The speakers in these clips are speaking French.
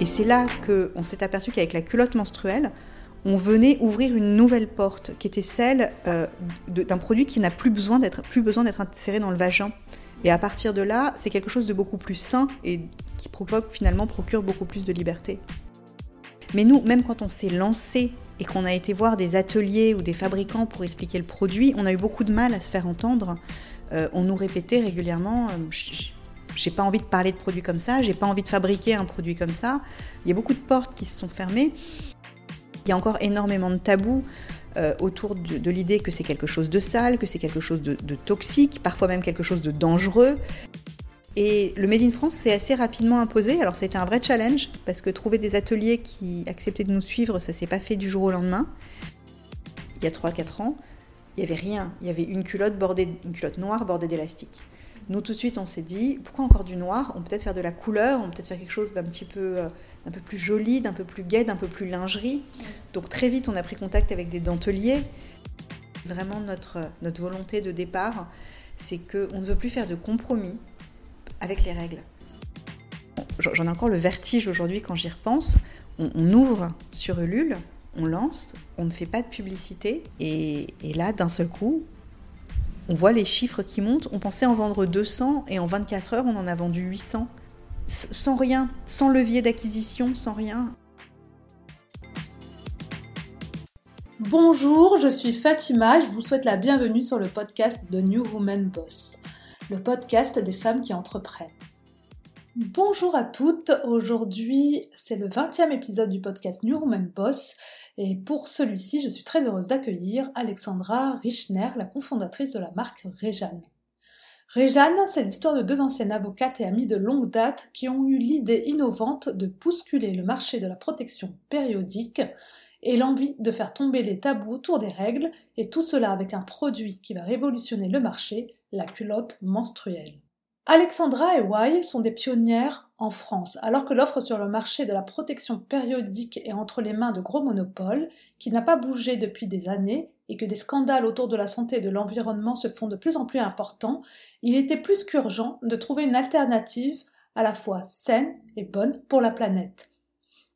Et c'est là qu'on s'est aperçu qu'avec la culotte menstruelle, on venait ouvrir une nouvelle porte, qui était celle euh, d'un produit qui n'a plus besoin d'être besoin d'être inséré dans le vagin. Et à partir de là, c'est quelque chose de beaucoup plus sain et qui provoque finalement procure beaucoup plus de liberté. Mais nous, même quand on s'est lancé et qu'on a été voir des ateliers ou des fabricants pour expliquer le produit, on a eu beaucoup de mal à se faire entendre. Euh, on nous répétait régulièrement euh, j'ai pas envie de parler de produits comme ça, j'ai pas envie de fabriquer un produit comme ça. Il y a beaucoup de portes qui se sont fermées. Il y a encore énormément de tabous euh, autour de, l'idée que c'est quelque chose de sale, que c'est quelque chose de, toxique, parfois même quelque chose de dangereux. Et le Made in France s'est assez rapidement imposé. Alors, été un vrai challenge parce que trouver des ateliers qui acceptaient de nous suivre, ça s'est pas fait du jour au lendemain. Il y a 3-4 ans, il n'y avait rien. Il y avait une culotte, bordée, une culotte noire bordée d'élastique. Nous, tout de suite, on s'est dit pourquoi encore du noir? On peut peut-être faire de la couleur, on peut peut-être faire quelque chose d'un petit peu, euh, d'un peu plus joli, d'un peu plus gai, d'un peu plus lingerie. Donc, très vite, on a pris contact avec des denteliers. Vraiment, notre, notre volonté de départ, c'est qu'on ne veut plus faire de compromis avec les règles. J'en ai encore le vertige aujourd'hui quand j'y repense. On, ouvre sur Ulule, on lance, on ne fait pas de publicité, et, là, d'un seul coup, on voit les chiffres qui montent. On pensait en vendre 200 et en 24 heures, on en a vendu 800. Sans rien, sans levier d'acquisition, sans rien. Bonjour, je suis Fatima, je vous souhaite la bienvenue sur le podcast de New Woman Boss le podcast des femmes qui entreprennent. Bonjour à toutes, aujourd'hui c'est le 20e épisode du podcast New Woman Boss et pour celui-ci je suis très heureuse d'accueillir Alexandra Richner, la cofondatrice de la marque Réjeanne. Réjeanne, c'est l'histoire de deux anciennes avocates et amies de longue date qui ont eu l'idée innovante de bousculer le marché de la protection périodique et l'envie de faire tomber les tabous autour des règles, et tout cela avec un produit qui va révolutionner le marché, la culotte menstruelle. Alexandra et Wai sont des pionnières en France, alors que l'offre sur le marché de la protection périodique est entre les mains de gros monopoles, qui n'a pas bougé depuis des années, et que des scandales autour de la santé et de l'environnement se font de plus en plus importants, il était plus qu'urgent de trouver une alternative à la fois saine et bonne pour la planète.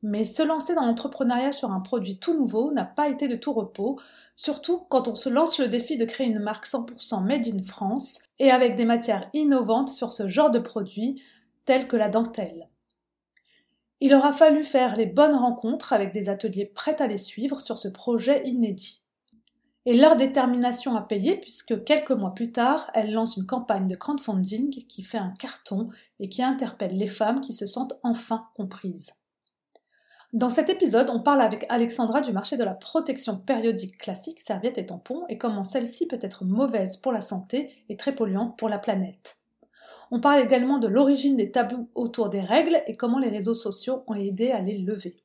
Mais se lancer dans l'entrepreneuriat sur un produit tout nouveau n'a pas été de tout repos, surtout quand on se lance le défi de créer une marque 100% made in France et avec des matières innovantes sur ce genre de produit, tels que la dentelle. Il aura fallu faire les bonnes rencontres avec des ateliers prêts à les suivre sur ce projet inédit. Et leur détermination a payé puisque quelques mois plus tard, elle lance une campagne de crowdfunding qui fait un carton et qui interpelle les femmes qui se sentent enfin comprises. Dans cet épisode, on parle avec Alexandra du marché de la protection périodique classique, serviettes et tampons, et comment celle-ci peut être mauvaise pour la santé et très polluante pour la planète. On parle également de l'origine des tabous autour des règles et comment les réseaux sociaux ont aidé à les lever.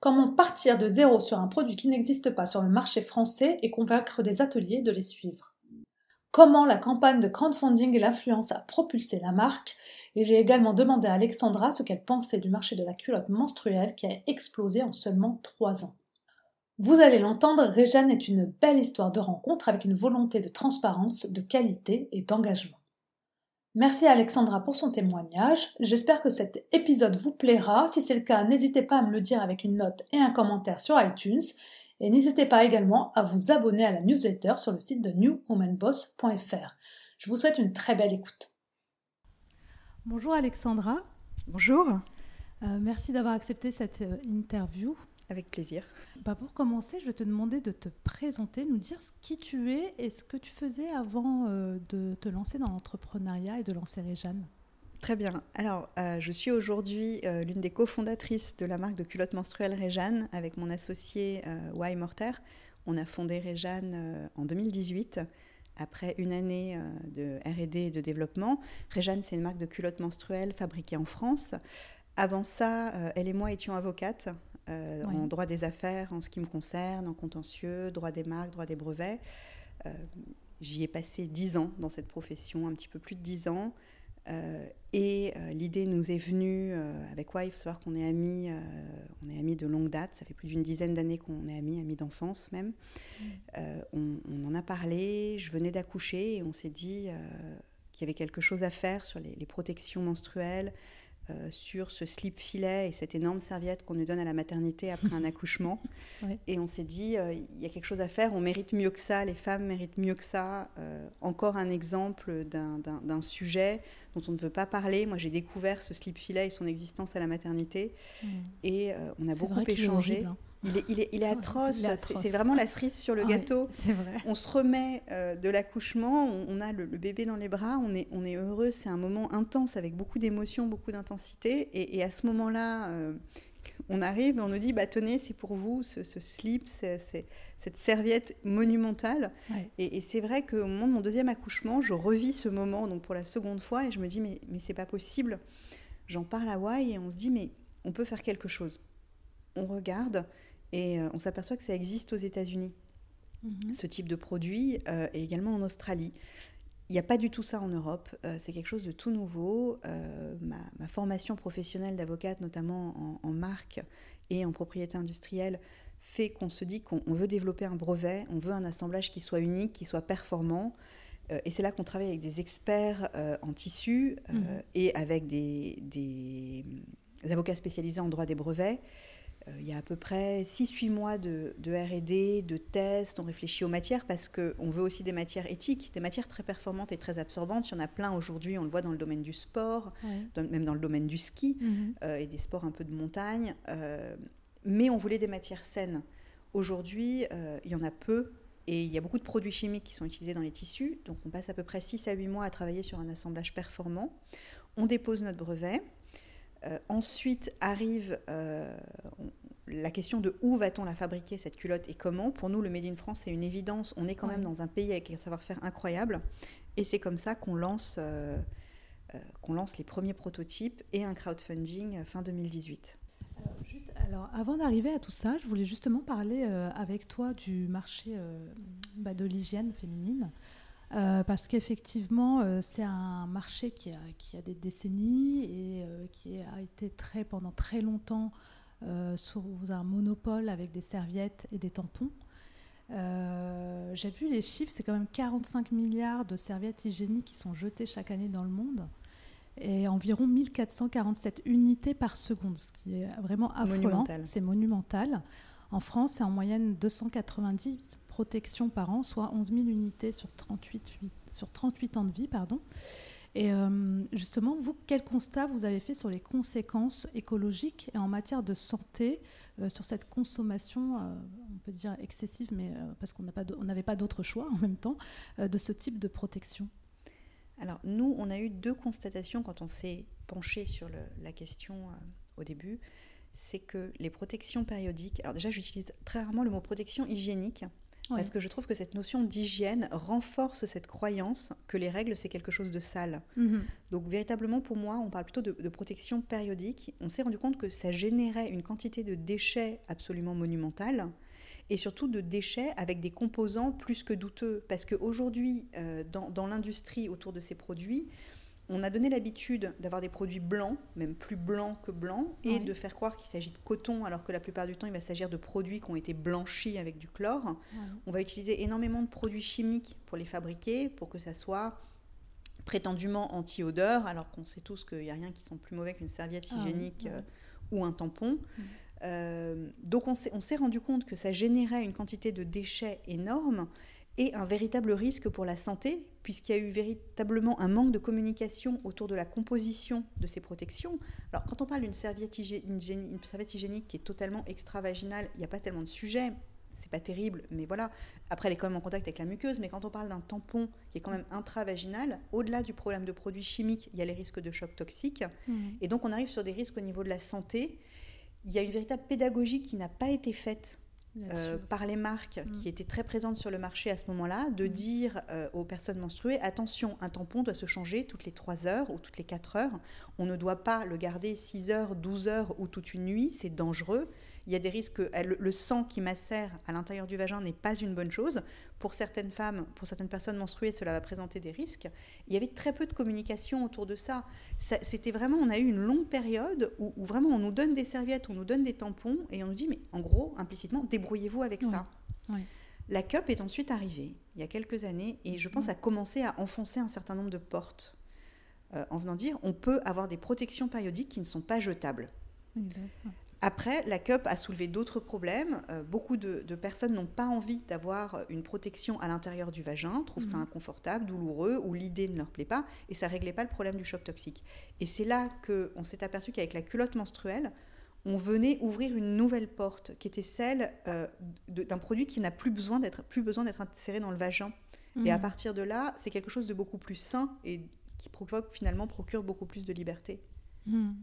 Comment partir de zéro sur un produit qui n'existe pas sur le marché français et convaincre des ateliers de les suivre. Comment la campagne de crowdfunding et l'influence a propulsé la marque et j'ai également demandé à Alexandra ce qu'elle pensait du marché de la culotte menstruelle qui a explosé en seulement trois ans. Vous allez l'entendre, Réjeanne est une belle histoire de rencontre avec une volonté de transparence, de qualité et d'engagement. Merci à Alexandra pour son témoignage. J'espère que cet épisode vous plaira. Si c'est le cas, n'hésitez pas à me le dire avec une note et un commentaire sur iTunes. Et n'hésitez pas également à vous abonner à la newsletter sur le site de newwomanboss.fr. Je vous souhaite une très belle écoute. Bonjour Alexandra. Bonjour. Euh, merci d'avoir accepté cette euh, interview. Avec plaisir. Bah pour commencer, je vais te demander de te présenter, nous dire qui tu es et ce que tu faisais avant euh, de te lancer dans l'entrepreneuriat et de lancer Réjeanne. Très bien. Alors, je suis aujourd'hui l'une des cofondatrices de la marque de culottes menstruelles Réjeanne avec mon associé Y Morter. On a fondé Réjeanne en 2018 après une année euh, de RD et de développement. Réjeanne, c'est une marque de culottes menstruelles fabriquée en France. Avant ça, euh, elle et moi étions avocates euh, en droit des affaires, en ce qui me concerne, en contentieux, droit des marques, droit des brevets. J'y ai passé dix ans dans cette profession, un petit peu plus de dix ans. Euh, et euh, l'idée nous est venue euh, avec Wife, il faut savoir qu'on est amis, on est amis de longue date, ça fait plus d'une dizaine d'années qu'on est amis, amis d'enfance même. Mm. On, en a parlé, je venais d'accoucher et on s'est dit qu'il y avait quelque chose à faire sur les, protections menstruelles, euh, sur ce slip filet et cette énorme serviette qu'on nous donne à la maternité après un accouchement. Et on s'est dit, euh, il y a quelque chose à faire, on mérite mieux que ça, les femmes méritent mieux que ça. Euh, encore un exemple d'un sujet dont on ne veut pas parler. Moi, j'ai découvert ce slip filet et son existence à la maternité. Et on a beaucoup échangé. Hein. Il est, il est, il est atroce. C'est vraiment la cerise sur le gâteau. Vrai. On se remet euh, de l'accouchement, on, a le, bébé dans les bras, on est, on est heureux. C'est un moment intense avec beaucoup d'émotions, beaucoup d'intensité. Et, à ce moment-là, euh, on arrive et on nous dit bah, tenez, c'est pour vous ce, slip, cette serviette monumentale. Et, c'est vrai qu'au moment de mon deuxième accouchement, je revis ce moment donc pour la seconde fois et je me dis mais, mais c'est pas possible. J'en parle à Wai et on se dit mais on peut faire quelque chose. On regarde et euh, on s'aperçoit que ça existe aux États-Unis, mhm. ce type de produit, euh, et également en Australie. Il n'y a pas du tout ça en Europe, euh, c'est quelque chose de tout nouveau. Ma, formation professionnelle d'avocate, notamment en, marque et en propriété industrielle, fait qu'on se dit qu'on veut développer un brevet, on veut un assemblage qui soit unique, qui soit performant. et c'est là qu'on travaille avec des experts en tissu mhm. et avec des, des, avocats spécialisés en droit des brevets il y a à peu près 6-8 mois de, RD, de tests, on réfléchit aux matières parce qu'on veut aussi des matières éthiques, des matières très performantes et très absorbantes. Il y en a plein aujourd'hui, on le voit dans le domaine du sport, même dans le domaine du ski mhm. euh, et des sports un peu de montagne. Euh, mais on voulait des matières saines. Aujourd'hui, il y en a peu et il y a beaucoup de produits chimiques qui sont utilisés dans les tissus. Donc on passe à peu près 6 à 8 mois à travailler sur un assemblage performant. On dépose notre brevet. Euh, ensuite arrive euh, la question de où va-t-on la fabriquer, cette culotte, et comment. Pour nous, le Made in France, c'est une évidence. On est quand même dans un pays avec un savoir-faire incroyable. Et c'est comme ça qu'on lance, euh, qu'on lance les premiers prototypes et un crowdfunding fin 2018. Alors, juste, alors avant d'arriver à tout ça, je voulais justement parler avec toi du marché bah, de l'hygiène féminine. Euh, parce qu'effectivement, euh, c'est un marché qui a, qui a, des décennies et euh, qui a été très, pendant très longtemps sous un monopole avec des serviettes et des tampons. J'ai vu les chiffres, c'est quand même 45 milliards de serviettes hygiéniques qui sont jetées chaque année dans le monde et environ 1447 unités par seconde, ce qui est vraiment affolant. C'est monumental. En France, c'est en moyenne 290 protection par an, soit 11 000 unités sur 38, sur 38 ans de vie. Pardon. Et euh, justement, vous, quel constat vous avez fait sur les conséquences écologiques et en matière de santé euh, sur cette consommation, euh, on peut dire excessive, mais parce qu'on n'avait pas d'autre choix en même temps, de ce type de protection? Alors nous, on a eu deux constatations quand on s'est penché sur la question au début. C'est que les protections périodiques, alors déjà j'utilise très rarement le mot protection hygiénique, parce que je trouve que cette notion d'hygiène renforce cette croyance que les règles, c'est quelque chose de sale. Mhm. Donc véritablement, pour moi, on parle plutôt de, protection périodique. On s'est rendu compte que ça générait une quantité de déchets absolument monumentale et surtout de déchets avec des composants plus que douteux. Parce qu'aujourd'hui, euh, dans, dans l'industrie autour de ces produits, on a donné l'habitude d'avoir des produits blancs, même plus blancs que blancs, et de faire croire qu'il s'agit de coton, alors que la plupart du temps, il va s'agir de produits qui ont été blanchis avec du chlore. On va utiliser énormément de produits chimiques pour les fabriquer, pour que ça soit prétendument anti-odeur, alors qu'on sait tous qu'il n'y a rien qui sont plus mauvais qu'une serviette ah hygiénique euh, ou un tampon. Euh, donc on s'est rendu compte que ça générait une quantité de déchets énorme et un véritable risque pour la santé, puisqu'il y a eu véritablement un manque de communication autour de la composition de ces protections. Alors, quand on parle d'une serviette, hygiénique qui est totalement extravaginale, il n'y a pas tellement de sujets. C'est pas terrible, mais voilà. Après, elle est quand même en contact avec la muqueuse. Mais quand on parle d'un tampon qui est quand même intravaginal, au-delà du problème de produits chimiques, il y a les risques de choc toxique. Mmh. Et donc, on arrive sur des risques au niveau de la santé. Il y a une véritable pédagogie qui n'a pas été faite euh, par les marques qui étaient très présentes sur le marché à ce moment-là, de mm. dire euh, aux personnes menstruées, attention, un tampon doit se changer toutes les 3 heures ou toutes les 4 heures. On ne doit pas le garder 6 heures, 12 heures ou toute une nuit, c'est dangereux. Il y a des risques, le, sang qui macère à l'intérieur du vagin n'est pas une bonne chose. Pour certaines femmes, pour certaines personnes menstruées, cela va présenter des risques. Il y avait très peu de communication autour de ça. C'était vraiment, on a eu une longue période où, vraiment on nous donne des serviettes, on nous donne des tampons et on nous dit, mais en gros, implicitement, débrouillez-vous avec ça. La cup est ensuite arrivée il y a quelques années et je pense a commencé à enfoncer un certain nombre de portes. en venant dire on peut avoir des protections périodiques qui ne sont pas jetables. Exactement. Après, la cup a soulevé d'autres problèmes. Euh, beaucoup de, personnes n'ont pas envie d'avoir une protection à l'intérieur du vagin, trouvent ça mhm. inconfortable, douloureux, ou l'idée ne leur plaît pas, et ça ne réglait pas le problème du choc toxique. Et c'est là qu'on s'est aperçu qu'avec la culotte menstruelle, on venait ouvrir une nouvelle porte, qui était celle euh, d'un produit qui n'a plus besoin d'être plus besoin d'être inséré dans le vagin. Et à mhm. partir de là, c'est quelque chose de beaucoup plus sain et qui provoque finalement procure beaucoup plus de liberté. Mhm.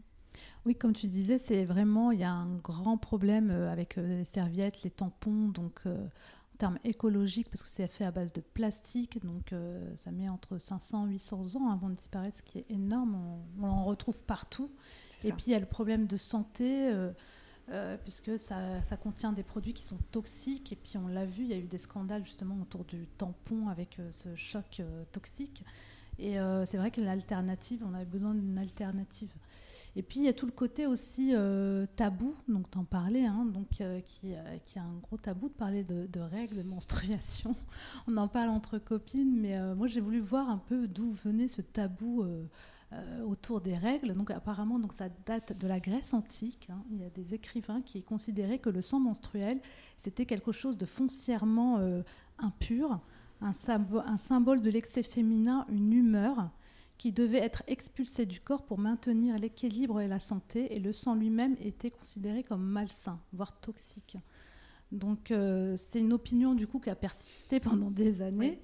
Oui, comme tu disais, c'est vraiment, il y a un grand problème euh, avec euh, les serviettes, les tampons, donc euh, en termes écologiques, parce que c'est fait à base de plastique, donc ça met entre 500 et 800 ans avant de disparaître, ce qui est énorme, on, en retrouve partout. Et puis il y a le problème de santé. puisque ça, ça, contient des produits qui sont toxiques. Et puis on l'a vu, il y a eu des scandales justement autour du tampon avec ce choc toxique. Et c'est vrai que l'alternative, on avait besoin d'une alternative. Et puis il y a tout le côté aussi euh, tabou, donc t'en parlais, hein, donc euh, qui, euh, a un gros tabou de parler de, règles, de menstruation. On en parle entre copines, mais moi j'ai voulu voir un peu d'où venait ce tabou autour des règles. Donc apparemment, donc ça date de la Grèce antique. Hein. Il y a des écrivains qui considéraient que le sang menstruel c'était quelque chose de foncièrement impur, un, un symbole de l'excès féminin, une humeur qui devait être expulsé du corps pour maintenir l'équilibre et la santé, et le sang lui-même était considéré comme malsain, voire toxique. Donc euh, c'est une opinion du coup qui a persisté pendant des années.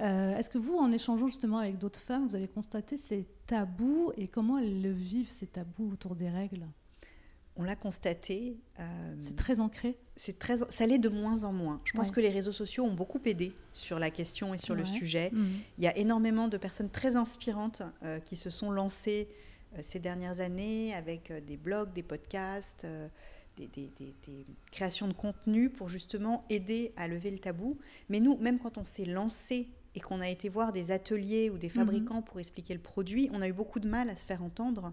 Euh, est-ce que vous, en échangeant justement avec d'autres femmes, vous avez constaté ces tabous et comment elles le vivent, ces tabous autour des règles? On l'a constaté. Euh, c'est très ancré. C'est très, ça l'est de moins en moins. Je pense que les réseaux sociaux ont beaucoup aidé sur la question et sur le sujet. Mhm. Il y a énormément de personnes très inspirantes euh, qui se sont lancées euh, ces dernières années avec des blogs, des podcasts, des, des, créations de contenu pour justement aider à lever le tabou. Mais nous, même quand on s'est lancé et qu'on a été voir des ateliers ou des mhm. fabricants pour expliquer le produit, on a eu beaucoup de mal à se faire entendre.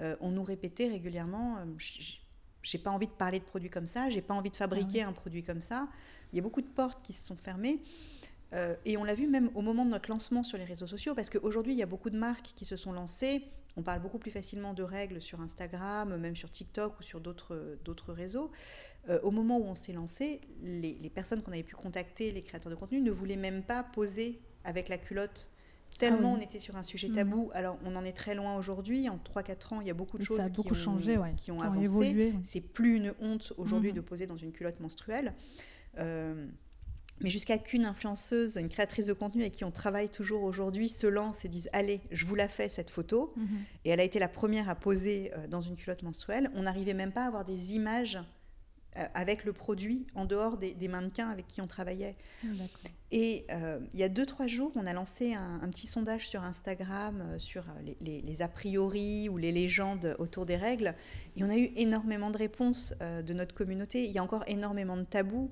Euh, on nous répétait régulièrement euh, j'ai pas envie de parler de produits comme ça, j'ai pas envie de fabriquer ah un produit comme ça. Il y a beaucoup de portes qui se sont fermées. Euh, et on l'a vu même au moment de notre lancement sur les réseaux sociaux, parce qu'aujourd'hui, il y a beaucoup de marques qui se sont lancées. On parle beaucoup plus facilement de règles sur Instagram, même sur TikTok ou sur d'autres réseaux. au moment où on s'est lancé, les, les personnes qu'on avait pu contacter, les créateurs de contenu, ne voulaient même pas poser avec la culotte Tellement ah on était sur un sujet tabou. Mm. Alors, on en est très loin aujourd'hui. En 3-4 ans, il y a beaucoup de choses qui, ont, changé, qui, ont, avancé. C'est plus une honte aujourd'hui mm. de poser dans une culotte menstruelle. Euh, mais jusqu'à qu'une influenceuse, une créatrice de contenu avec qui on travaille toujours aujourd'hui, se lance et dise Allez, je vous la fais cette photo. Mm-hmm. Et elle a été la première à poser euh, dans une culotte menstruelle. On n'arrivait même pas à avoir des images avec le produit en dehors des, mannequins avec qui on travaillait. Ah, et euh, il y a deux, trois jours, on a lancé un, petit sondage sur Instagram euh, sur les, a priori ou les légendes autour des règles. Et on a eu énormément de réponses de notre communauté. Il y a encore énormément de tabous.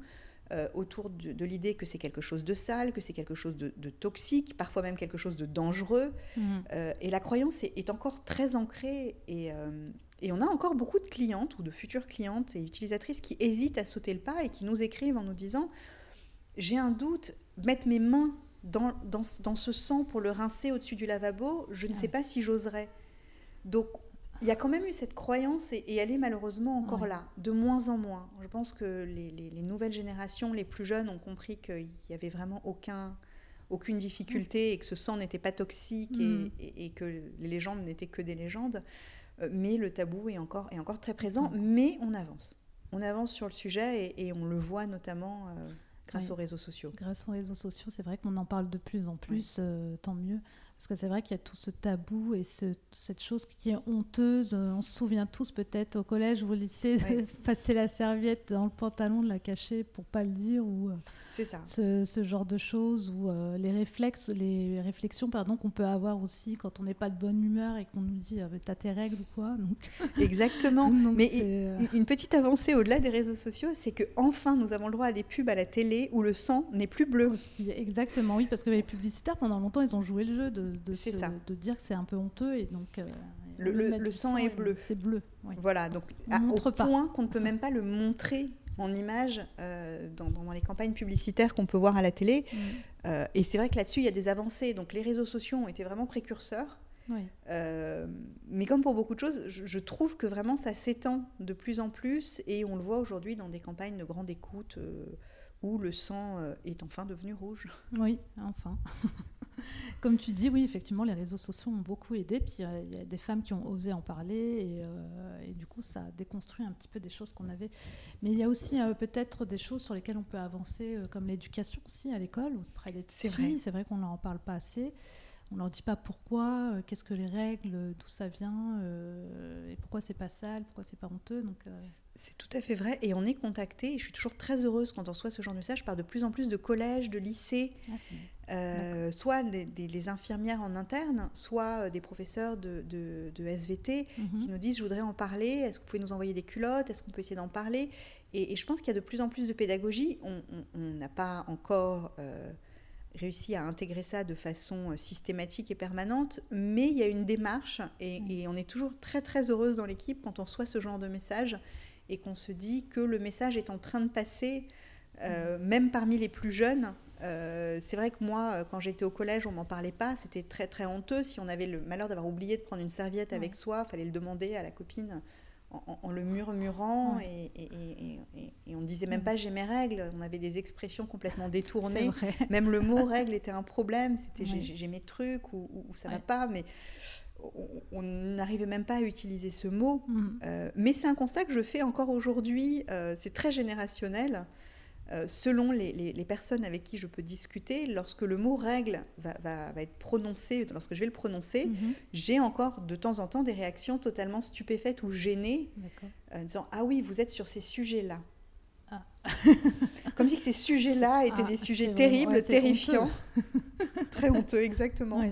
autour de, l'idée que c'est quelque chose de sale, que c'est quelque chose de, toxique, parfois même quelque chose de dangereux. Mmh. et la croyance est, est, encore très ancrée et, et on a encore beaucoup de clientes ou de futures clientes et utilisatrices qui hésitent à sauter le pas et qui nous écrivent en nous disant J'ai un doute, mettre mes mains dans, dans, ce sang pour le rincer au-dessus du lavabo, je ne sais pas si j'oserais. Donc, il y a quand même eu cette croyance et, elle est malheureusement encore là, de moins en moins. Je pense que les, les, nouvelles générations, les plus jeunes, ont compris qu'il n'y avait vraiment aucun, aucune difficulté et que ce sang n'était pas toxique et, mm. et, que les légendes n'étaient que des légendes. Euh, mais le tabou est encore, est encore très présent, mais on avance. On avance sur le sujet et, on le voit notamment euh, grâce aux réseaux sociaux. Grâce aux réseaux sociaux, c'est vrai qu'on en parle de plus en plus, euh, tant mieux. Parce que c'est vrai qu'il y a tout ce tabou et cette chose qui est honteuse. On se souvient tous peut-être au collège ou au lycée, passer la serviette dans le pantalon, de la cacher pour pas le dire. ou euh, C'est ça. Ce, genre de choses ou euh, les réflexes, les réflexions pardon qu'on peut avoir aussi quand on n'est pas de bonne humeur et qu'on nous dit ah, t'as tes règles ou quoi? Donc... Exactement. Mais euh, une petite avancée au-delà des réseaux sociaux, c'est que enfin nous avons le droit à des pubs à la télé où le sang n'est plus bleu. exactement, oui, parce que les publicitaires pendant longtemps ils ont joué le jeu de de, de dire que c'est un peu honteux et donc euh, le, sang est bleu. C'est bleu. Voilà, donc à, au point qu'on ne peut même pas le montrer en image euh, dans, dans, les campagnes publicitaires qu'on peut voir à la télé. Mm. Euh, et c'est vrai que là-dessus, il y a des avancées. Donc les réseaux sociaux ont été vraiment précurseurs. mais comme pour beaucoup de choses, je, trouve que vraiment ça s'étend de plus en plus et on le voit aujourd'hui dans des campagnes de grande écoute où le sang est enfin devenu rouge. Oui, enfin. Comme tu dis, oui, effectivement, les réseaux sociaux ont beaucoup aidé. Puis euh, il y a des femmes qui ont osé en parler. Euh, et, du coup, ça a déconstruit un petit peu des choses qu'on avait. Mais il y a aussi euh, peut-être des choses sur lesquelles on peut avancer, comme l'éducation aussi à l'école ou près des petites filles. C'est vrai qu'on n'en parle pas assez. On leur dit pas pourquoi, qu'est-ce que les règles, d'où ça vient, et pourquoi c'est pas sale, pourquoi c'est pas honteux. Donc c'est tout à fait vrai. Et on est contacté. Et je suis toujours très heureuse quand on reçoit ce genre de message par de plus en plus de collèges, de lycées, ah, soit les, infirmières en interne, soit des professeurs de, SVT mhm. qui nous disent je voudrais en parler. Est-ce que vous pouvez nous envoyer des culottes Est-ce qu'on peut essayer d'en parler? Et, je pense qu'il y a de plus en plus de pédagogie. On n'a pas encore réussi à intégrer ça de façon euh, systématique et permanente, mais il y a une démarche et, on est toujours très très heureuse dans l'équipe quand on reçoit ce genre de message et qu'on se dit que le message est en train de passer, euh, même parmi les plus jeunes. Euh, c'est vrai que moi, quand j'étais au collège, on m'en parlait pas, c'était très très honteux. Si on avait le malheur d'avoir oublié de prendre une serviette avec soi, fallait le demander à la copine en, le murmurant et, on ne disait même pas j'ai mes règles, on avait des expressions complètement détournées. Même le mot règle était un problème, c'était j'ai mes trucs ou, ça va pas, mais on n'arrivait même pas à utiliser ce mot. Mm. Euh, mais c'est un constat que je fais encore aujourd'hui, euh, c'est très générationnel. Euh, selon les, personnes avec qui je peux discuter, lorsque le mot règle va, être prononcé, lorsque je vais le prononcer, mhm. j'ai encore de temps en temps des réactions totalement stupéfaites ou gênées, en euh, disant Ah oui, vous êtes sur ces sujets-là. Ah. Comme si ces sujets-là étaient ah, des sujets terribles, terrifiants. Très honteux, exactement.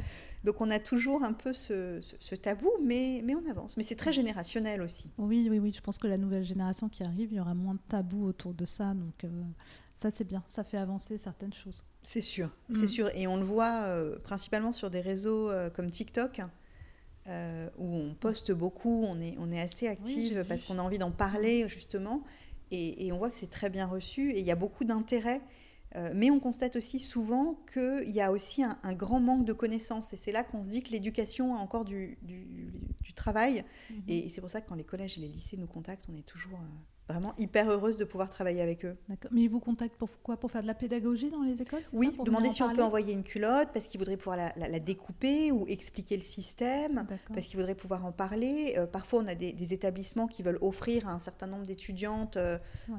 Donc on a toujours un peu ce, tabou, mais, mais on avance. Mais c'est très générationnel aussi. Oui, oui, oui. Je pense que la nouvelle génération qui arrive, il y aura moins de tabou autour de ça. Donc euh, ça, c'est bien. Ça fait avancer certaines choses. C'est sûr, mm. c'est sûr. Et on le voit euh, principalement sur des réseaux euh, comme TikTok. où on poste beaucoup, on est, on est assez active parce qu'on a envie d'en parler justement, et, et, on voit que c'est très bien reçu, et il y a beaucoup d'intérêt. Euh, mais on constate aussi souvent qu'il y a aussi un, grand manque de connaissances. Et c'est là qu'on se dit que l'éducation a encore du, travail. Mhm. Et c'est pour ça que quand les collèges et les lycées nous contactent, on est toujours euh, vraiment hyper heureuse de pouvoir travailler avec eux. Mais ils vous contactent pour quoi? Pour faire de la pédagogie dans les écoles Oui, demander si on peut envoyer une culotte parce qu'ils voudraient pouvoir la, découper ou expliquer le système, parce qu'ils voudraient pouvoir en parler. Euh, parfois, on a des, établissements qui veulent offrir à un certain nombre d'étudiantes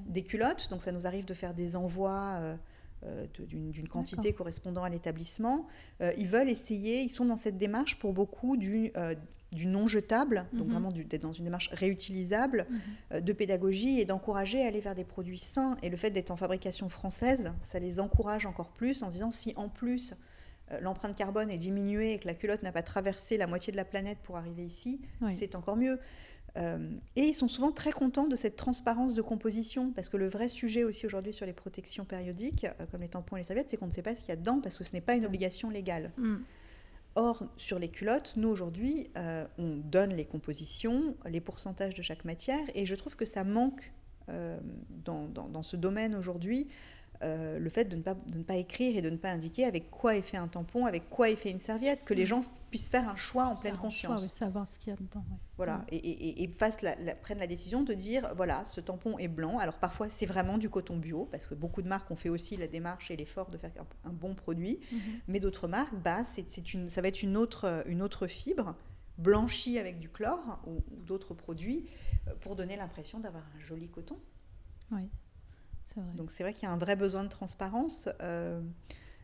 des culottes. Donc, ça nous arrive de faire des envois. Euh, d'une quantité correspondant à l'établissement. Euh, ils veulent essayer, ils sont dans cette démarche pour beaucoup du, euh, du non jetable, donc mhm. vraiment d'être dans une démarche réutilisable mhm. de pédagogie et d'encourager à aller vers des produits sains. Et le fait d'être en fabrication française, ça les encourage encore plus en disant si en plus l'empreinte carbone est diminuée et que la culotte n'a pas traversé la moitié de la planète pour arriver ici, c'est encore mieux. Euh, et ils sont souvent très contents de cette transparence de composition, parce que le vrai sujet aussi aujourd'hui sur les protections périodiques, euh, comme les tampons et les serviettes, c'est qu'on ne sait pas ce qu'il y a dedans, parce que ce n'est pas une obligation légale. Mm. Or, sur les culottes, nous aujourd'hui, euh, on donne les compositions, les pourcentages de chaque matière, et je trouve que ça manque dans, dans, ce domaine aujourd'hui. Le fait de ne, pas, de ne pas écrire et de ne pas indiquer avec quoi est fait un tampon, avec quoi est fait une serviette, que les mm. gens puissent faire un choix en pleine conscience. savoir ce qu'il y a dedans. Voilà, et, et, et la, prennent la décision de dire voilà, ce tampon est blanc. Alors parfois, c'est vraiment du coton bio, parce que beaucoup de marques ont fait aussi la démarche et l'effort de faire un, bon produit. Mhm. Mais d'autres marques, bah, c'est une, ça va être une autre, une autre fibre blanchie avec du chlore ou, d'autres produits euh, pour donner l'impression d'avoir un joli coton. Oui, vrai. Donc c'est vrai qu'il y a un vrai besoin de transparence. Euh,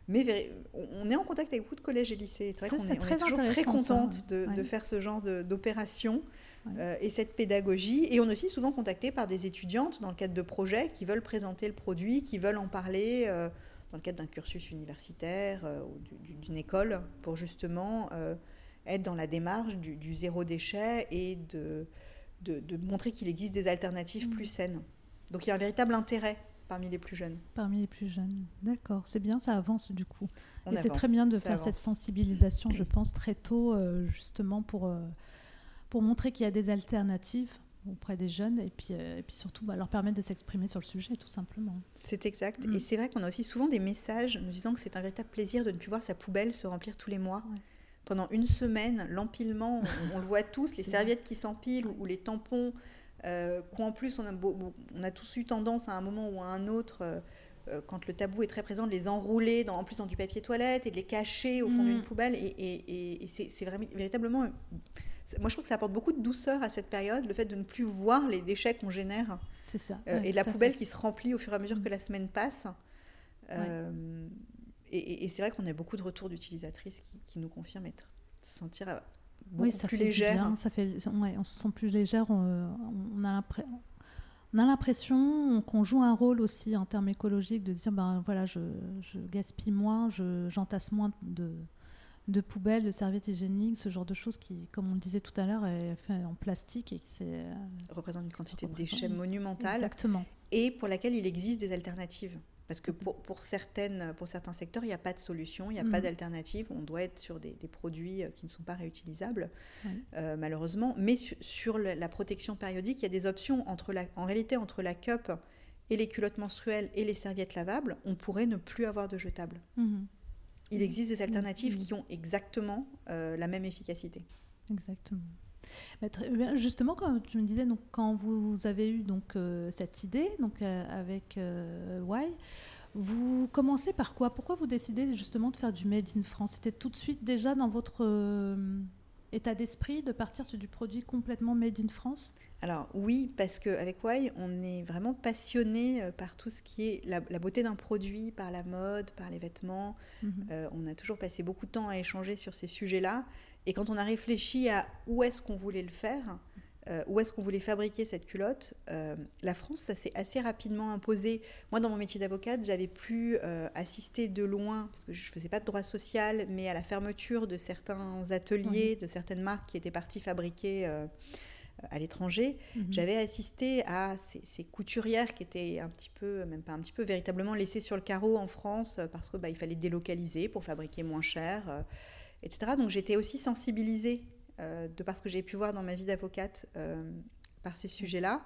mais on est en contact avec beaucoup de collèges et lycées. C'est vrai qu'on est, toujours très contente de, faire ce genre d'opération euh, et cette pédagogie. Et on est aussi souvent contacté par des étudiantes dans le cadre de projets qui veulent présenter le produit, qui veulent en parler euh, dans le cadre d'un cursus universitaire ou d'une école pour justement être dans la démarche du, zéro déchet et de, de, montrer qu'il existe des alternatives mmh. plus saines. Donc il y a un véritable intérêt parmi les plus jeunes. Parmi les plus jeunes, d'accord. C'est bien, ça avance du coup. et c'est très bien de faire cette sensibilisation, je pense, très tôt, euh, justement pour, euh, pour montrer qu'il y a des alternatives auprès des jeunes et puis, euh, et puis surtout bah, leur permettre de s'exprimer sur le sujet, tout simplement. C'est exact. Mm. Et c'est vrai qu'on a aussi souvent des messages nous disant que c'est un véritable plaisir de ne plus voir sa poubelle se remplir tous les mois pendant une semaine, l'empilement, on, le voit tous, les serviettes qui s'empilent ou, les tampons, euh, qu'en plus on a, on a tous eu tendance à un moment ou à un autre, euh, euh, quand le tabou est très présent, de les enrouler dans, en plus dans du papier toilette et de les cacher au fond d'une mm. poubelle. Et, c'est véritablement. Moi, je trouve que ça apporte beaucoup de douceur à cette période, le fait de ne plus voir les déchets qu'on génère. C'est ça. et la poubelle qui se remplit au fur et à mesure mm. que la semaine passe. Et, c'est vrai qu'on a beaucoup de retours d'utilisatrices qui, nous confirment être se sentir oui, ça plus légère. ça fait, on se sent plus légère. On, on a l'impression qu'on joue un rôle aussi en termes écologiques, de se dire ben voilà, je, gaspille moins, j'entasse moins de, de poubelles, de serviettes hygiéniques, ce genre de choses qui, comme on le disait tout à l'heure, est fait en plastique et qui euh, représente une quantité de déchets monumentale. Exactement. Et pour laquelle il existe des alternatives. Parce que pour, pour, certaines, pour certains secteurs, il n'y a pas de solution, il n'y a pas mhm. d'alternative. On doit être sur des, produits euh, qui ne sont pas réutilisables, euh, malheureusement. Mais sur, la protection périodique, il y a des options. Entre la, en réalité, entre la cup et les culottes menstruelles et les serviettes lavables, on pourrait ne plus avoir de jetables. Mhm. Il existe des alternatives qui ont exactement euh, la même efficacité. Exactement. Justement, quand tu me disais, donc, quand vous avez eu donc, euh, cette idée donc, euh, avec euh, Y, vous commencez par quoi? Pourquoi vous décidez justement de faire du Made in France? C'était tout de suite déjà dans votre état d'esprit de partir sur du produit complètement Made in France? Alors oui, parce qu'avec Y, on est vraiment passionné par tout ce qui est la, beauté d'un produit, par la mode, par les vêtements. Mhm. on a toujours passé beaucoup de temps à échanger sur ces sujets-là. Et quand on a réfléchi à où est-ce qu'on voulait le faire, euh, où est-ce qu'on voulait fabriquer cette culotte, euh, la France, ça s'est assez rapidement imposé. Moi, dans mon métier d'avocate, j'avais pu euh, assister de loin, parce que je ne faisais pas de droit social, mais à la fermeture de certains ateliers, de certaines marques qui étaient parties fabriquer à l'étranger. Mhm. J'avais assisté à ces, couturières qui étaient un petit peu, même pas un petit peu, véritablement laissées sur le carreau en France, parce qu'il bah, fallait délocaliser pour fabriquer moins cher etc. Donc j'étais aussi sensibilisée, euh, de par ce que j'ai pu voir dans ma vie d'avocate, euh, par ces sujets-là.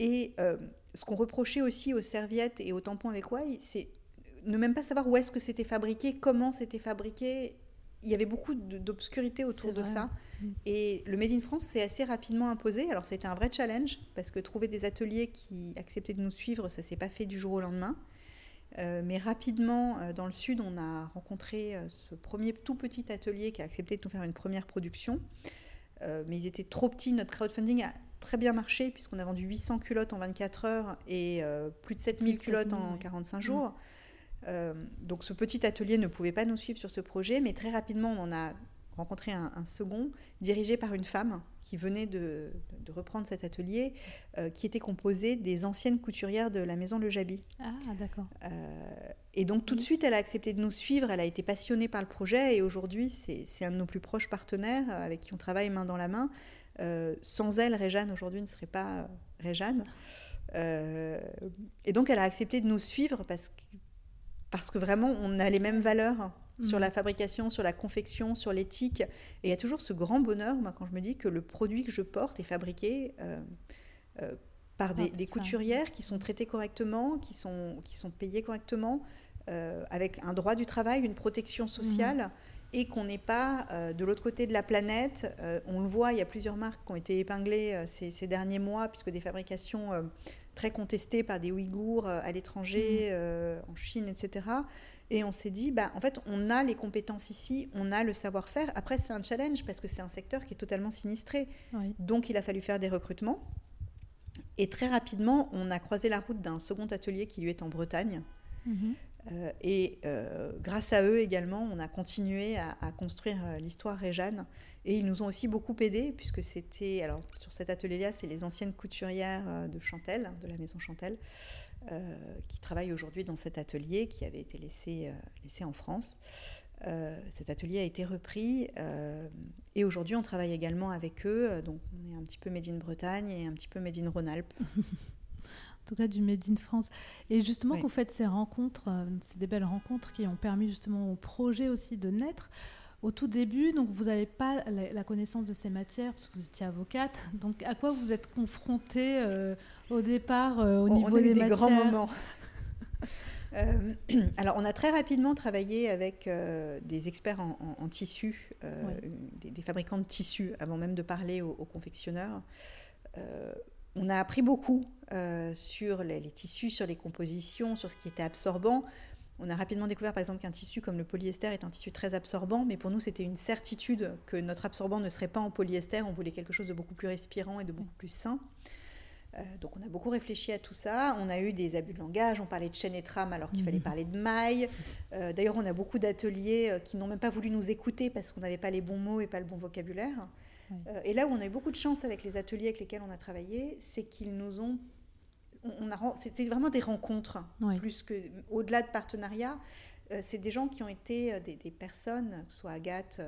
Et euh, ce qu'on reprochait aussi aux serviettes et aux tampons avec Y, c'est ne même pas savoir où est-ce que c'était fabriqué, comment c'était fabriqué. Il y avait beaucoup d'obscurité autour de ça. Mm. Et le Made in France s'est assez rapidement imposé. Alors, c'était un vrai challenge, parce que trouver des ateliers qui acceptaient de nous suivre, ça s'est pas fait du jour au lendemain. Euh, mais rapidement, euh, dans le sud, on a rencontré euh, ce premier tout petit atelier qui a accepté de nous faire une première production. mais ils étaient trop petits. Notre crowdfunding a très bien marché puisqu'on a vendu 800 culottes en 24 heures et plus de 7000 culottes en 45 jours. donc ce petit atelier ne pouvait pas nous suivre sur ce projet, mais très rapidement, on a rencontré un, second, dirigé par une femme qui venait de, reprendre cet atelier, euh, qui était composé des anciennes couturières de la maison Le Jabi. Ah, d'accord. Euh, et donc tout de suite, elle a accepté de nous suivre, elle a été passionnée par le projet, et aujourd'hui, c'est un de nos plus proches partenaires euh, avec qui on travaille main dans la main. sans elle, Réjeanne aujourd'hui ne serait pas Réjeanne. et donc elle a accepté de nous suivre parce que, parce que vraiment, on a les mêmes valeurs sur la mm. fabrication, sur la confection, sur l'éthique. Et il y a toujours ce grand bonheur, moi, quand je me dis que le produit que je porte est fabriqué euh, euh, par des, couturières qui sont traitées correctement, qui sont, qui sont payées correctement, euh, avec un droit du travail, une protection sociale. Mm. Et qu'on n'est pas de l'autre côté de la planète. on le voit, il y a plusieurs marques qui ont été épinglées ces, ces, derniers mois, puisque des fabrications très contestées par des Ouïghours à l'étranger, mm. en Chine, etc. Et on s'est dit, bah, en fait, on a les compétences ici, on a le savoir-faire. Après, c'est un challenge parce que c'est un secteur qui est totalement sinistré. Donc, il a fallu faire des recrutements. Et très rapidement, on a croisé la route d'un second atelier qui lui est en Bretagne. Mhm. Euh, et euh, grâce à eux également, on a continué à, construire euh, l'histoire Réjeanne. Et ils nous ont aussi beaucoup aidés, puisque c'était, alors sur cet atelier-là, c'est les anciennes couturières de Chantel, de la maison Chantel, qui travaillent aujourd'hui dans cet atelier qui avait été laissé, euh, laissé en France. Euh, cet atelier a été repris et aujourd'hui on travaille également avec eux. Donc on est un petit peu Made in Bretagne et un petit peu Made in Rhône-Alpes. en tout cas du Made in France. Et justement, vous faites ces rencontres, c'est des belles rencontres qui ont permis justement au projet aussi de naître. Au tout début, donc vous n'avez pas la, connaissance de ces matières parce que vous étiez avocate. Donc à quoi vous êtes confrontée euh, au départ euh, au niveau on a eu des, grands moments. Euh, alors, on a très rapidement travaillé avec euh, des experts en, tissus, euh, des, fabricants de tissus, avant même de parler aux, confectionneurs. on a appris beaucoup sur les, tissus, sur les compositions, sur ce qui était absorbant. On a rapidement découvert, par exemple, qu'un tissu comme le polyester est un tissu très absorbant, mais pour nous, c'était une certitude que notre absorbant ne serait pas en polyester. On voulait quelque chose de beaucoup plus respirant et de beaucoup plus sain. Euh, donc on a beaucoup réfléchi à tout ça. On a eu des abus de langage, on parlait de chaîne et trame alors qu'il fallait parler de maille. Euh, d'ailleurs, on a beaucoup d'ateliers euh, qui n'ont même pas voulu nous écouter parce qu'on n'avait pas les bons mots et pas le bon vocabulaire. et là où on a eu beaucoup de chance avec les ateliers avec lesquels on a travaillé, c'est qu'ils nous ont on a, c'était vraiment des rencontres, plus que au-delà de partenariats. c'est des gens qui ont été des, des personnes, soit Agathe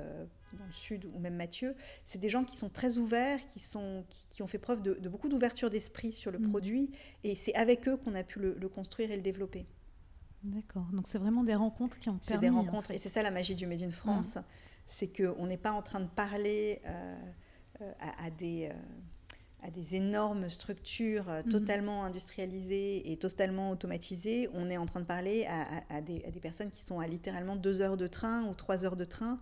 dans le sud ou même Mathieu, c'est des gens qui sont très ouverts, qui, sont, qui, ont fait preuve de, beaucoup d'ouverture d'esprit sur le mm. produit, et c'est avec eux qu'on a pu le, construire et le développer. D'accord, donc c'est vraiment des rencontres qui ont permis... C'est des rencontres, et c'est ça la magie du Made in France, mm. c'est qu'on n'est pas en train de parler euh, euh, à, des... Euh, à des énormes structures mm. totalement industrialisées et totalement automatisées, on est en train de parler à, des, à, des, personnes qui sont à littéralement deux heures de train ou trois heures de train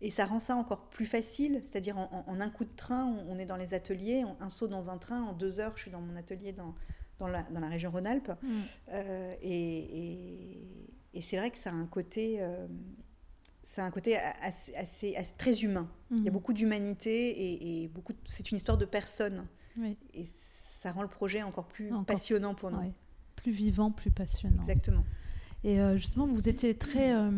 et ça rend ça encore plus facile, c'est-à-dire en, un coup de train, on, est dans les ateliers, un saut dans un train, en deux heures, je suis dans mon atelier dans, dans, la, dans la région Rhône-Alpes. Mm. Euh, et, et, c'est vrai que ça a un côté, euh, un côté assez, assez, très humain. Il y a mm. beaucoup d'humanité et, beaucoup. C'est une histoire de personnes. Et ça rend le projet encore plus passionnant pour nous. Plus vivant, plus passionnant. Exactement. Et euh, justement, vous étiez très. Euh,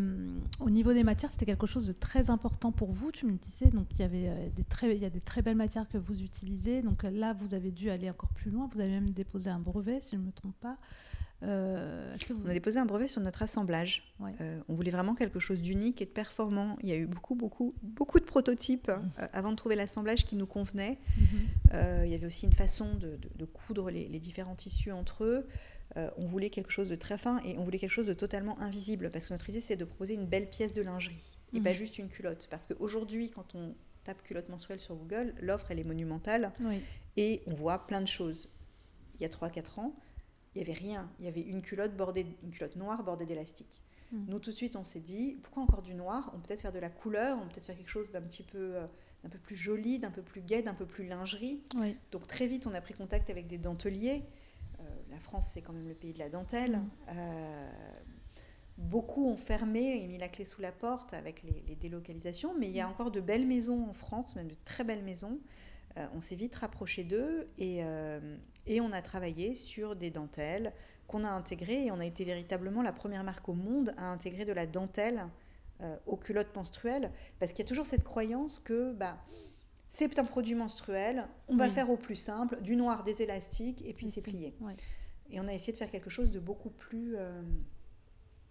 au niveau des matières, c'était quelque chose de très important pour vous. Tu me disais, donc il y, avait, euh, des très, il y a des très belles matières que vous utilisez. Donc là, vous avez dû aller encore plus loin. Vous avez même déposé un brevet, si je ne me trompe pas. On a déposé un brevet sur notre assemblage. on voulait vraiment quelque chose d'unique et de performant. Il y a eu beaucoup, beaucoup, beaucoup de prototypes mmh. avant de trouver l'assemblage qui nous convenait. Mmh. il y avait aussi une façon de, coudre les, les, différents tissus entre eux. Euh, on voulait quelque chose de très fin et on voulait quelque chose de totalement invisible parce que notre idée c'est de proposer une belle pièce de lingerie et pas mhm. juste une culotte. Parce qu'aujourd'hui, quand on tape culotte mensuelle sur Google, l'offre elle est monumentale et on voit plein de choses. Il y a 3-4 ans, il n'y avait rien. Il y avait une culotte, bordée, une culotte noire bordée d'élastique. Mhm. Nous, tout de suite, on s'est dit, pourquoi encore du noir? On peut peut-être faire de la couleur, on peut peut-être faire quelque chose d'un petit peu, euh, d'un peu plus joli, d'un peu plus gai, d'un peu plus lingerie. Donc très vite, on a pris contact avec des denteliers la France, c'est quand même le pays de la dentelle. Mm. Euh, beaucoup ont fermé et mis la clé sous la porte avec les, délocalisations, mais il y a mm. encore de belles maisons en France, même de très belles maisons. Euh, on s'est vite rapproché d'eux et, euh, et, on a travaillé sur des dentelles qu'on a intégrées et on a été véritablement la première marque au monde à intégrer de la dentelle aux culottes menstruelles parce qu'il y a toujours cette croyance que bah, c'est un produit menstruel, on va faire au plus simple, du noir, des élastiques et puis c'est plié. Et on a essayé de faire quelque chose de beaucoup plus, euh,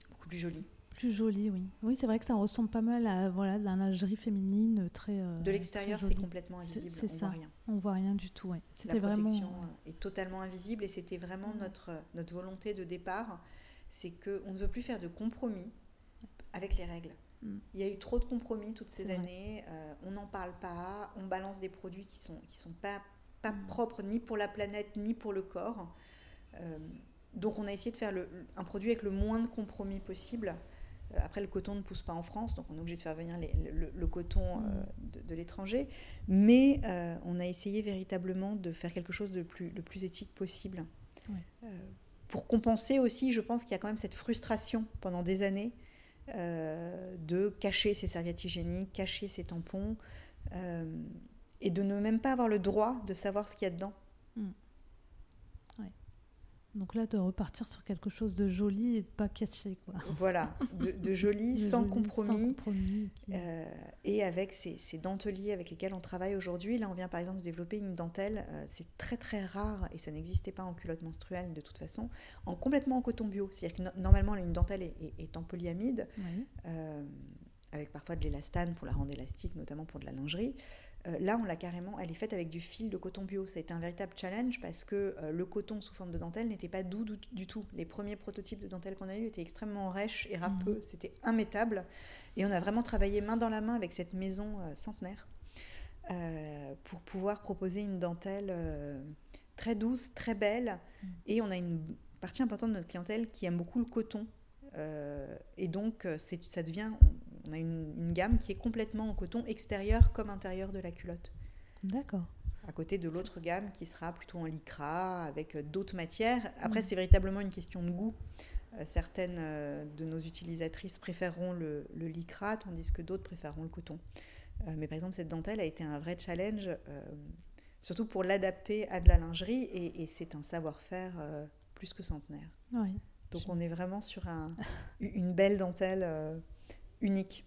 beaucoup plus joli. Plus joli, oui. Oui, c'est vrai que ça ressemble pas mal à voilà, la lingerie féminine très. Euh, de l'extérieur, c'est complètement invisible. C'est ça. Voit rien. On voit rien du tout. Ouais. C'était vraiment. La protection euh, est totalement invisible et c'était vraiment mm. notre, notre volonté de départ. C'est qu'on ne veut plus faire de compromis avec les règles. Mm. Il y a eu trop de compromis toutes ces années. on n'en parle pas. On balance des produits qui sont qui sont pas pas mm. propres ni pour la planète ni pour le corps. Euh, donc on a essayé de faire un produit avec le moins de compromis possible. Euh, après, le coton ne pousse pas en France, donc on est obligé de faire venir le, coton euh, mm. de, l'étranger. Mais on a essayé véritablement de faire quelque chose de plus, le plus éthique possible. pour compenser aussi, je pense qu'il y a quand même cette frustration pendant des années de cacher ses serviettes hygiéniques, cacher ses tampons, et de ne même pas avoir le droit de savoir ce qu'il y a dedans. Mm. Donc là, de repartir sur quelque chose de joli et de pas catché. Quoi. Voilà, de, joli, sans, compromis, euh, et avec ces, denteliers avec lesquels on travaille aujourd'hui. Là, on vient par exemple de développer une dentelle, euh, c'est très très rare, et ça n'existait pas en culotte menstruelle de toute façon, en, complètement en coton bio. C'est-à-dire que normalement, une dentelle est, en polyamide, euh, avec parfois de l'élastane pour la rendre élastique, notamment pour de la lingerie. Euh, là, on l'a carrément, elle est faite avec du fil de coton bio. Ça a été un véritable challenge parce que euh, le coton sous forme de dentelle n'était pas doux du, tout. Les premiers prototypes de dentelle qu'on a eu étaient extrêmement rêches et râpeux. Mhm. C'était immétable. Et on a vraiment travaillé main dans la main avec cette maison euh, centenaire pour pouvoir proposer une dentelle très douce, très belle. Mhm. Et on a une partie importante de notre clientèle qui aime beaucoup le coton. et donc, ça devient, on a une, une, gamme qui est complètement en coton extérieur comme intérieur de la culotte. D'accord à côté de l'autre gamme qui sera plutôt en lycra avec euh, d'autres matières. Après, mm. c'est véritablement une question de goût. Euh, certaines euh, de nos utilisatrices préféreront le, lycra, tandis que d'autres préféreront le coton. mais par exemple, cette dentelle a été un vrai challenge, surtout pour l'adapter à de la lingerie, et, c'est un savoir-faire plus que centenaire. Donc on est vraiment sur un, une belle dentelle unique.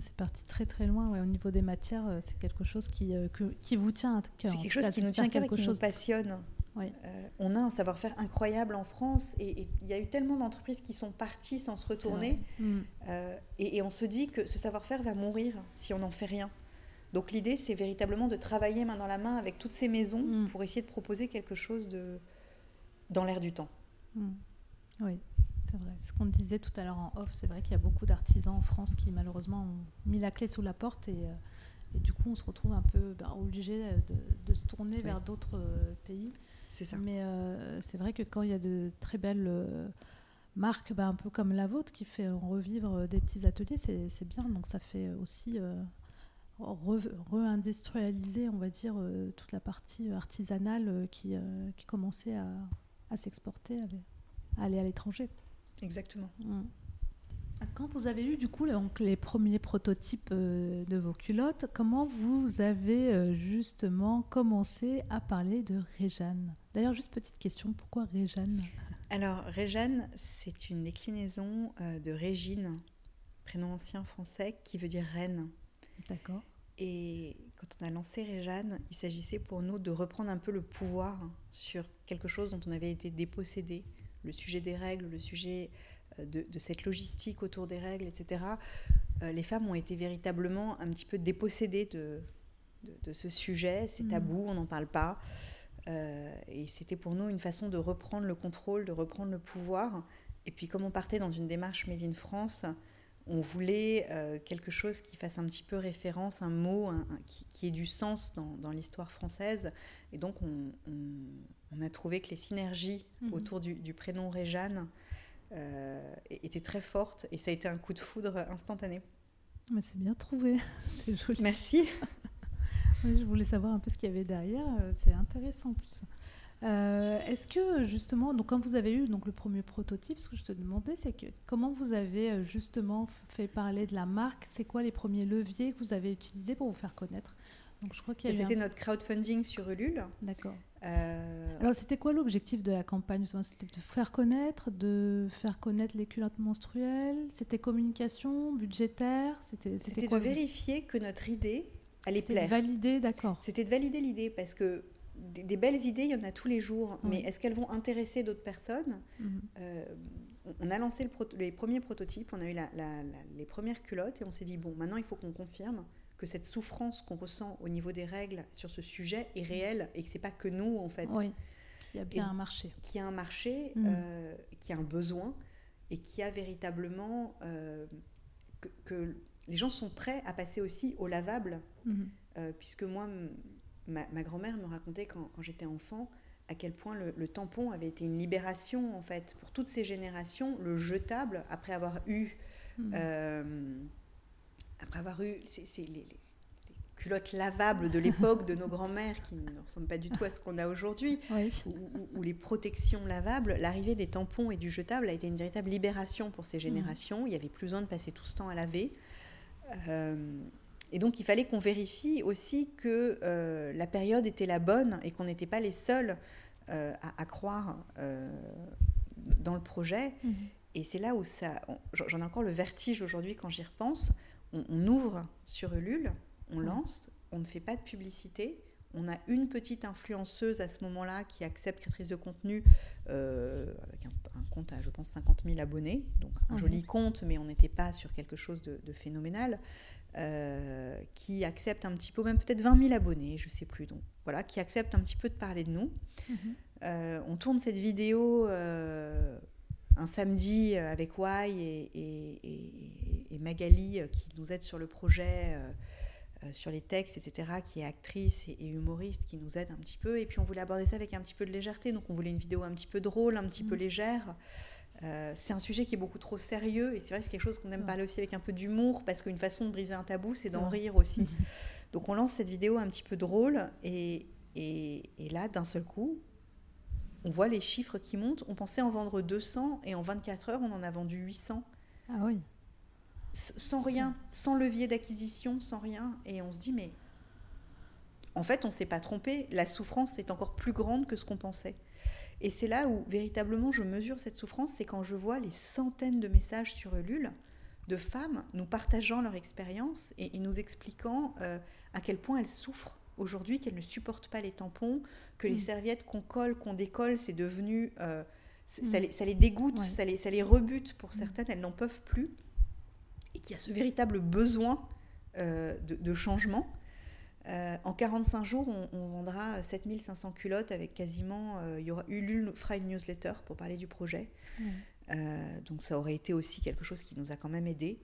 C'est parti très très loin. au niveau des matières, euh, c'est quelque chose qui, euh, qui vous tient à cœur. C'est quelque chose qui nous tient à cœur et qui nous passionne. Euh, on a un savoir-faire incroyable en France et il y a eu tellement d'entreprises qui sont parties sans se retourner. Mm. et, on se dit que ce savoir-faire va mourir si on n'en fait rien. Donc l'idée, c'est véritablement de travailler main dans la main avec toutes ces maisons mm. pour essayer de proposer quelque chose de dans l'air du temps. Mm. Oui. C'est vrai. Ce qu'on disait tout à l'heure en off, c'est vrai qu'il y a beaucoup d'artisans en France qui malheureusement ont mis la clé sous la porte et, euh, et du coup on se retrouve un peu ben, obligé de, de, se tourner vers d'autres euh, pays. C'est ça. Mais euh, c'est vrai que quand il y a de très belles marques, ben, un peu comme la vôtre, qui fait revivre des petits ateliers, c'est bien. Donc ça fait aussi re-industrialiser, on va dire, toute la partie artisanale qui, qui commençait à, à s'exporter, aller à l'étranger. Exactement. Mm. Quand vous avez eu du coup donc, les premiers prototypes euh, de vos culottes, comment vous avez euh, justement commencé à parler de Réjeanne? D'ailleurs, juste petite question, pourquoi Réjeanne? Alors, Réjeanne, c'est une déclinaison euh, de Régine, prénom ancien français qui veut dire reine. D'accord. Et quand on a lancé Réjeanne, il s'agissait pour nous de reprendre un peu le pouvoir sur quelque chose dont on avait été dépossédé le sujet des règles, le sujet euh, de, cette logistique autour des règles, etc., euh, les femmes ont été véritablement un petit peu dépossédées de, de, ce sujet. C'est mm. tabou, on n'en parle pas. Euh, et c'était pour nous une façon de reprendre le contrôle, de reprendre le pouvoir. Et puis comme on partait dans une démarche Made in France, on voulait quelque chose qui fasse un petit peu référence, un mot qui, qui, ait du sens dans, dans l'histoire française. Et donc on, on a trouvé que les synergies mhm. autour du, prénom Réjeanne euh, étaient très fortes et ça a été un coup de foudre instantané. Mais c'est bien trouvé, c'est joli. Merci. je voulais savoir un peu ce qu'il y avait derrière, euh, c'est intéressant en plus. Euh, est-ce que justement, donc quand vous avez eu donc le premier prototype, ce que je te demandais, c'est que comment vous avez justement fait parler de la marque? C'est quoi les premiers leviers que vous avez utilisés pour vous faire connaître? Donc, je crois qu'il C'était notre crowdfunding sur Ulule. D'accord. Euh, Alors, c'était quoi l'objectif de la campagne C'était de faire connaître, de faire connaître les culottes menstruelles C'était communication, budgétaire? C'était de vérifier que notre idée allait plaire. C'était valider, d'accord. C'était de valider l'idée parce que des, belles idées, il y en a tous les jours, mais est-ce qu'elles vont intéresser d'autres personnes? Mhm. euh, On a lancé les premiers prototypes, on a eu les premières culottes et on s'est dit, bon, maintenant il faut qu'on confirme que cette souffrance qu'on ressent au niveau des règles sur ce sujet est réelle et que c'est pas que nous en fait. Oui, qu'il y a bien un marché. Qui a un marché, mm. euh, qui a un besoin et qui a véritablement euh, que, les gens sont prêts à passer aussi au lavable, mm-hmm. euh, puisque moi, ma, grand-mère me racontait quand, j'étais enfant à quel point le, tampon avait été une libération en fait pour toutes ces générations, le jetable après avoir eu mm après avoir eu les, culottes lavables de l'époque de nos grands-mères qui ne ressemblent pas du tout à ce qu'on a aujourd'hui, ou, les protections lavables, l'arrivée des tampons et du jetable a été une véritable libération pour ces générations. Il n'y avait plus besoin de passer tout ce temps à laver. Euh, et donc il fallait qu'on vérifie aussi que euh, la période était la bonne et qu'on n'était pas les seuls euh, à, croire dans le projet. Mhm. Et c'est là où ça, j'en ai encore le vertige aujourd'hui quand j'y repense on, ouvre sur Ulule, on lance, on ne fait pas de publicité. On a une petite influenceuse à ce moment-là qui accepte créatrice de contenu euh, avec un, compte à, je pense, 50 000 abonnés. Donc un joli compte, mais on n'était pas sur quelque chose de, phénoménal. Euh, qui accepte un petit peu, même peut-être 20 000 abonnés, je ne sais plus. Donc voilà, qui accepte un petit peu de parler de nous. Mhm. Euh, on tourne cette vidéo un samedi euh, avec Wai et, Magali euh, qui nous aident sur le projet. sur les textes, etc., qui est actrice et, humoriste, qui nous aide un petit peu. Et puis on voulait aborder ça avec un petit peu de légèreté, donc on voulait une vidéo un petit peu drôle, un petit peu mmh. légère. c'est un sujet qui est beaucoup trop sérieux et c'est vrai que c'est quelque chose qu'on aime parler aussi avec un peu d'humour parce qu'une façon de briser un tabou, c'est d'en rire aussi. Donc on lance cette vidéo un petit peu drôle et, et, et là, d'un seul coup, on voit les chiffres qui montent. On pensait en vendre 200 et en 24 heures, on en a vendu 800. Ah oui. sans rien, sans levier d'acquisition, sans rien. Et on se dit, mais en fait, on ne s'est pas trompé. La souffrance est encore plus grande que ce qu'on pensait. Et c'est là où véritablement je mesure cette souffrance, c'est quand je vois les centaines de messages sur Ulule de femmes nous partageant leur expérience et, nous expliquant euh, à quel point elles souffrent aujourd'hui, qu'elles ne supportent pas les tampons, que les mm. serviettes qu'on colle, qu'on décolle, c'est devenu... Euh, mm. ça, les, dégoûte, ça, les, ça les rebute pour mm. certaines, elles n'en peuvent plus. Et qu'il y a ce véritable besoin euh, de, changement. Euh, en 45 jours, on, vendra 7500 culottes avec quasiment... il y aura Ulule fera une newsletter pour parler du projet. donc ça aurait été aussi quelque chose qui nous a quand même aidé.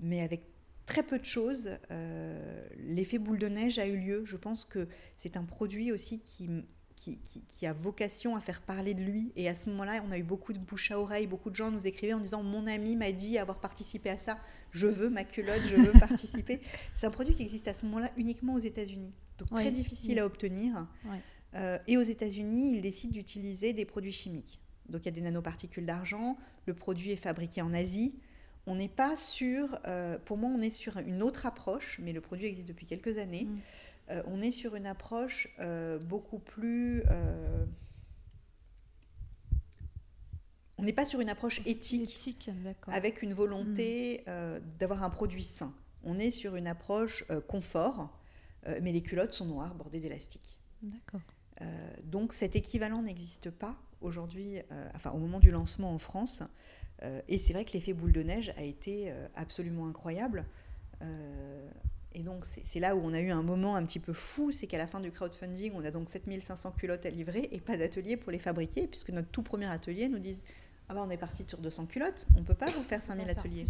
mais avec très peu de choses. Euh, l'effet boule de neige a eu lieu. Je pense que c'est un produit aussi qui, qui, a vocation à faire parler de lui. Et à ce moment-là, on a eu beaucoup de bouche à oreille. Beaucoup de gens nous écrivaient en disant Mon ami m'a dit avoir participé à ça. Je veux ma culotte, je veux participer. C'est un produit qui existe à ce moment-là uniquement aux États-Unis. Donc très difficile à obtenir. Euh, et aux États-Unis, ils décident d'utiliser des produits chimiques. Donc il y a des nanoparticules d'argent. Le produit est fabriqué en Asie on n'est pas sur, euh, pour moi, on est sur une autre approche, mais le produit existe depuis quelques années. Mm. Euh, on est sur une approche euh, beaucoup plus. on n'est pas sur une approche éthique, avec une volonté mm. d'avoir un produit sain. On est sur une approche confort, mais les culottes sont noires bordées d'élastique. D'accord. donc cet équivalent n'existe pas aujourd'hui, enfin au moment du lancement en France. Euh, et c'est vrai que l'effet boule de neige a été euh, absolument incroyable. Euh, et donc, c'est là où on a eu un moment un petit peu fou, c'est qu'à la fin du crowdfunding, on a donc 7500 culottes à livrer et pas d'atelier pour les fabriquer, puisque notre tout premier atelier nous dit Ah bah, on est parti sur 200 culottes, on ne peut pas vous faire 5000 ateliers,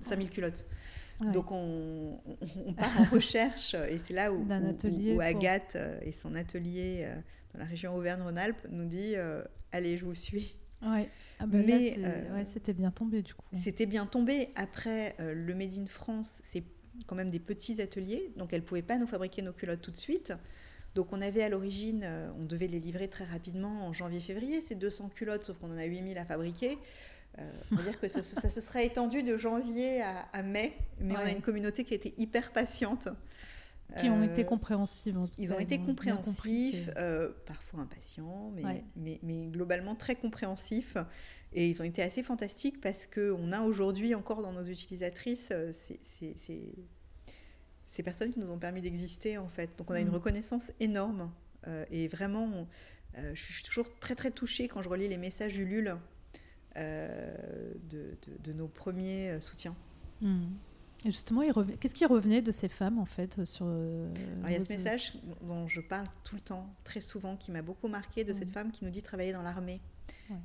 5000 culottes. Donc, on, part en recherche, et c'est là où, où, Agathe et son atelier dans la région Auvergne-Rhône-Alpes nous dit Allez, je vous suis. Ouais. Ah ben mais euh, c'était bien tombé du coup. C'était bien tombé. Après, euh, le Made in France, c'est quand même des petits ateliers, donc elles ne pouvaient pas nous fabriquer nos culottes tout de suite. Donc on avait à l'origine, euh, on devait les livrer très rapidement en janvier-février, ces 200 culottes, sauf qu'on en a 8000 à fabriquer. on va dire que ça, se serait étendu de janvier à, à mai, mais on a une communauté qui a été hyper patiente. Qui ont été euh, compréhensifs. Ils ont été compréhensifs, euh, parfois impatients, mais, mais, mais, globalement très compréhensifs. Et ils ont été assez fantastiques parce qu'on a aujourd'hui encore dans nos utilisatrices euh, ces, ces, personnes qui nous ont permis d'exister en fait. Donc on a une mm. reconnaissance énorme. et vraiment, je suis toujours très très touchée quand je relis les messages Ulule de, de, de, nos premiers soutiens. Mm justement, qu'est-ce qui revenait de ces femmes, en fait sur, euh, Il y a ce message dont je parle tout le temps, très souvent, qui m'a beaucoup marqué, de cette femme qui nous dit travailler dans l'armée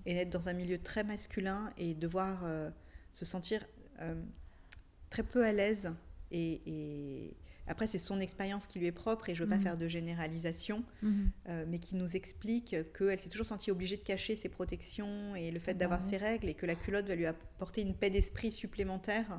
et être dans un milieu très masculin et devoir euh, se sentir euh, très peu à l'aise. Et, après, c'est son expérience qui lui est propre et je ne veux pas mhm. faire de généralisation, mhm. mais qui nous explique qu'elle s'est toujours sentie obligée de cacher ses protections et le fait bah d'avoir ses règles et que la culotte va lui apporter une paix d'esprit supplémentaire euh,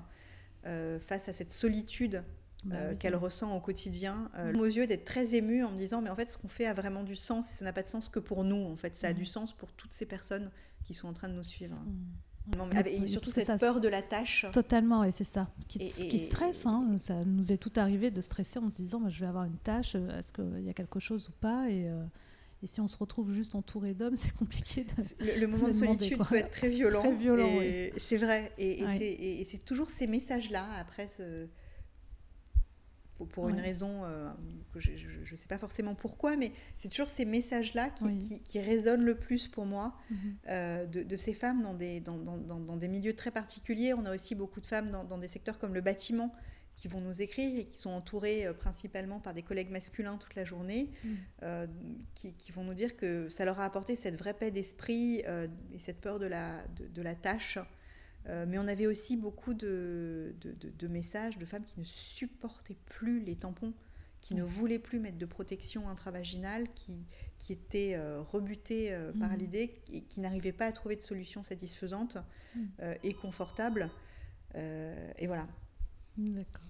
face à cette solitude bah euh, qu'elle ressent au quotidien. Euh, aux yeux d'être très émue en me disant mais en fait ce qu'on fait a vraiment du sens et ça n'a pas de sens que pour nous en fait ça a du sens pour toutes ces personnes qui sont en train de nous suivre. Et surtout cette peur de la tâche. Totalement, et c'est ça. Qui, qui stresse. Hein. Ça nous est tout arrivé de stresser en se disant je vais avoir une tâche, est-ce qu'il y a quelque chose ou pas et, et si on se retrouve juste entouré d'hommes, c'est compliqué. De, le, moment de, solitude peut être très violent. Très violent, C'est vrai. Et, c'est toujours ces messages-là, après, ce... pour, une raison euh, que je ne sais pas forcément pourquoi, mais c'est toujours ces messages-là qui, qui, résonnent le plus pour moi, mhm. euh, de, ces femmes dans des, dans, dans, dans, des milieux très particuliers. On a aussi beaucoup de femmes dans, des secteurs comme le bâtiment qui vont nous écrire et qui sont entourés euh, principalement par des collègues masculins toute la journée, mm. euh, qui, vont nous dire que ça leur a apporté cette vraie paix d'esprit euh, et cette peur de la, de, la tâche mais on avait aussi beaucoup de, de, messages de femmes qui ne supportaient plus les tampons, qui ne voulaient plus mettre de protection intravaginale, qui, qui étaient rebutées par mmh. l'idée et qui n'arrivaient pas à trouver de solution satisfaisante et confortable. et voilà. D'accord.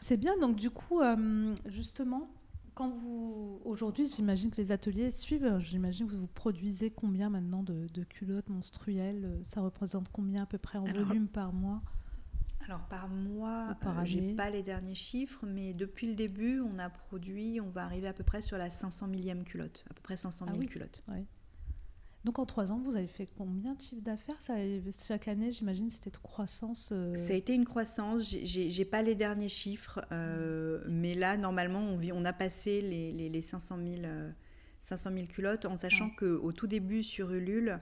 C'est bien, donc du coup, justement, quand vous aujourd'hui, j'imagine que les ateliers suivent. J'imagine que vous produisez combien maintenant de, culottes menstruelles Ça représente combien à peu près en volume par mois? alors par mois, euh, je n'ai pas les derniers chiffres, mais depuis le début, on a produit, on va arriver à peu près sur la 500 millième culotte, à peu près 500 000 ah culottes. Donc en trois ans, vous avez fait combien de chiffre d'affaires? Chaque année, j'imagine, c'était une croissance euh, Ça a été une croissance. J'ai pas les derniers chiffres, euh, mais là, normalement, on, on a passé les, les, 500, 000, 500 000 culottes, en sachant qu'au tout début, sur Ulule,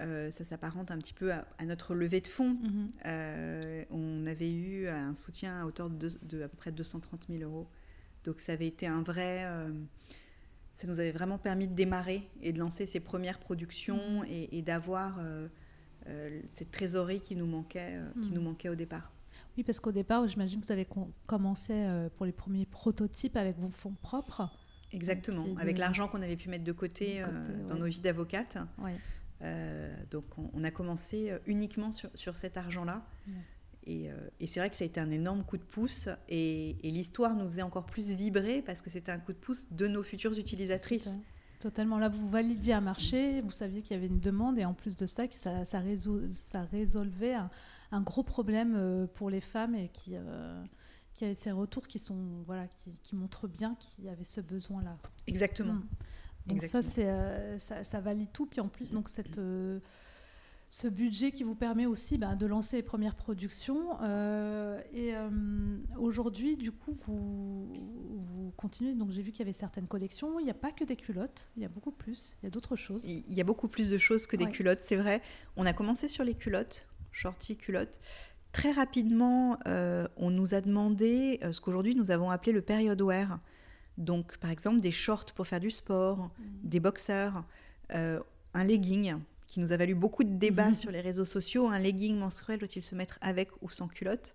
euh, ça s'apparente un petit peu à, notre levée de fonds. Mhm. on avait eu un soutien à hauteur de, de, à peu près 230 000 euros. Donc ça avait été un vrai ça nous avait vraiment permis de démarrer et de lancer ces premières productions mm. et, d'avoir euh, euh, cette trésorerie qui nous manquait, euh, qui mm. nous manquait au départ. Oui, parce qu'au départ, j'imagine que vous avez commencé pour les premiers prototypes avec vos fonds propres. Exactement, avec l'argent qu'on avait pu mettre de côté, dans nos vies d'avocate. donc on, a commencé uniquement sur, sur cet argent-là. Euh, et, c'est vrai que ça a été un énorme coup de pouce. Et, l'histoire nous faisait encore plus vibrer parce que c'était un coup de pouce de nos futures utilisatrices. Totalement. Là, vous validiez un marché, vous saviez qu'il y avait une demande, et en plus de ça, que ça, ça, ça résolvait un, gros problème euh, pour les femmes et qui, euh, qui avait ces retours qui, sont, voilà, qui, montrent bien qu'il y avait ce besoin-là. Exactement. Mmh. Donc ça, c'est, ça, ça, valide tout. Puis en plus, donc cette ce budget qui vous permet aussi bah, de lancer les premières productions. Euh, et euh, aujourd'hui, du coup, vous, vous continuez. Donc, j'ai vu qu'il y avait certaines collections. Il n'y a pas que des culottes, il y a beaucoup plus. Il y a d'autres choses. Il y a beaucoup plus de choses que des culottes, c'est vrai. On a commencé sur les culottes, shorty culottes. Très rapidement, euh, on nous a demandé ce qu'aujourd'hui nous avons appelé le period wear. Donc, par exemple, des shorts pour faire du sport, mmh. des boxers, un legging qui nous a valu beaucoup de débats mhm. sur les réseaux sociaux. Un legging menstruel, doit-il se mettre avec ou sans culotte?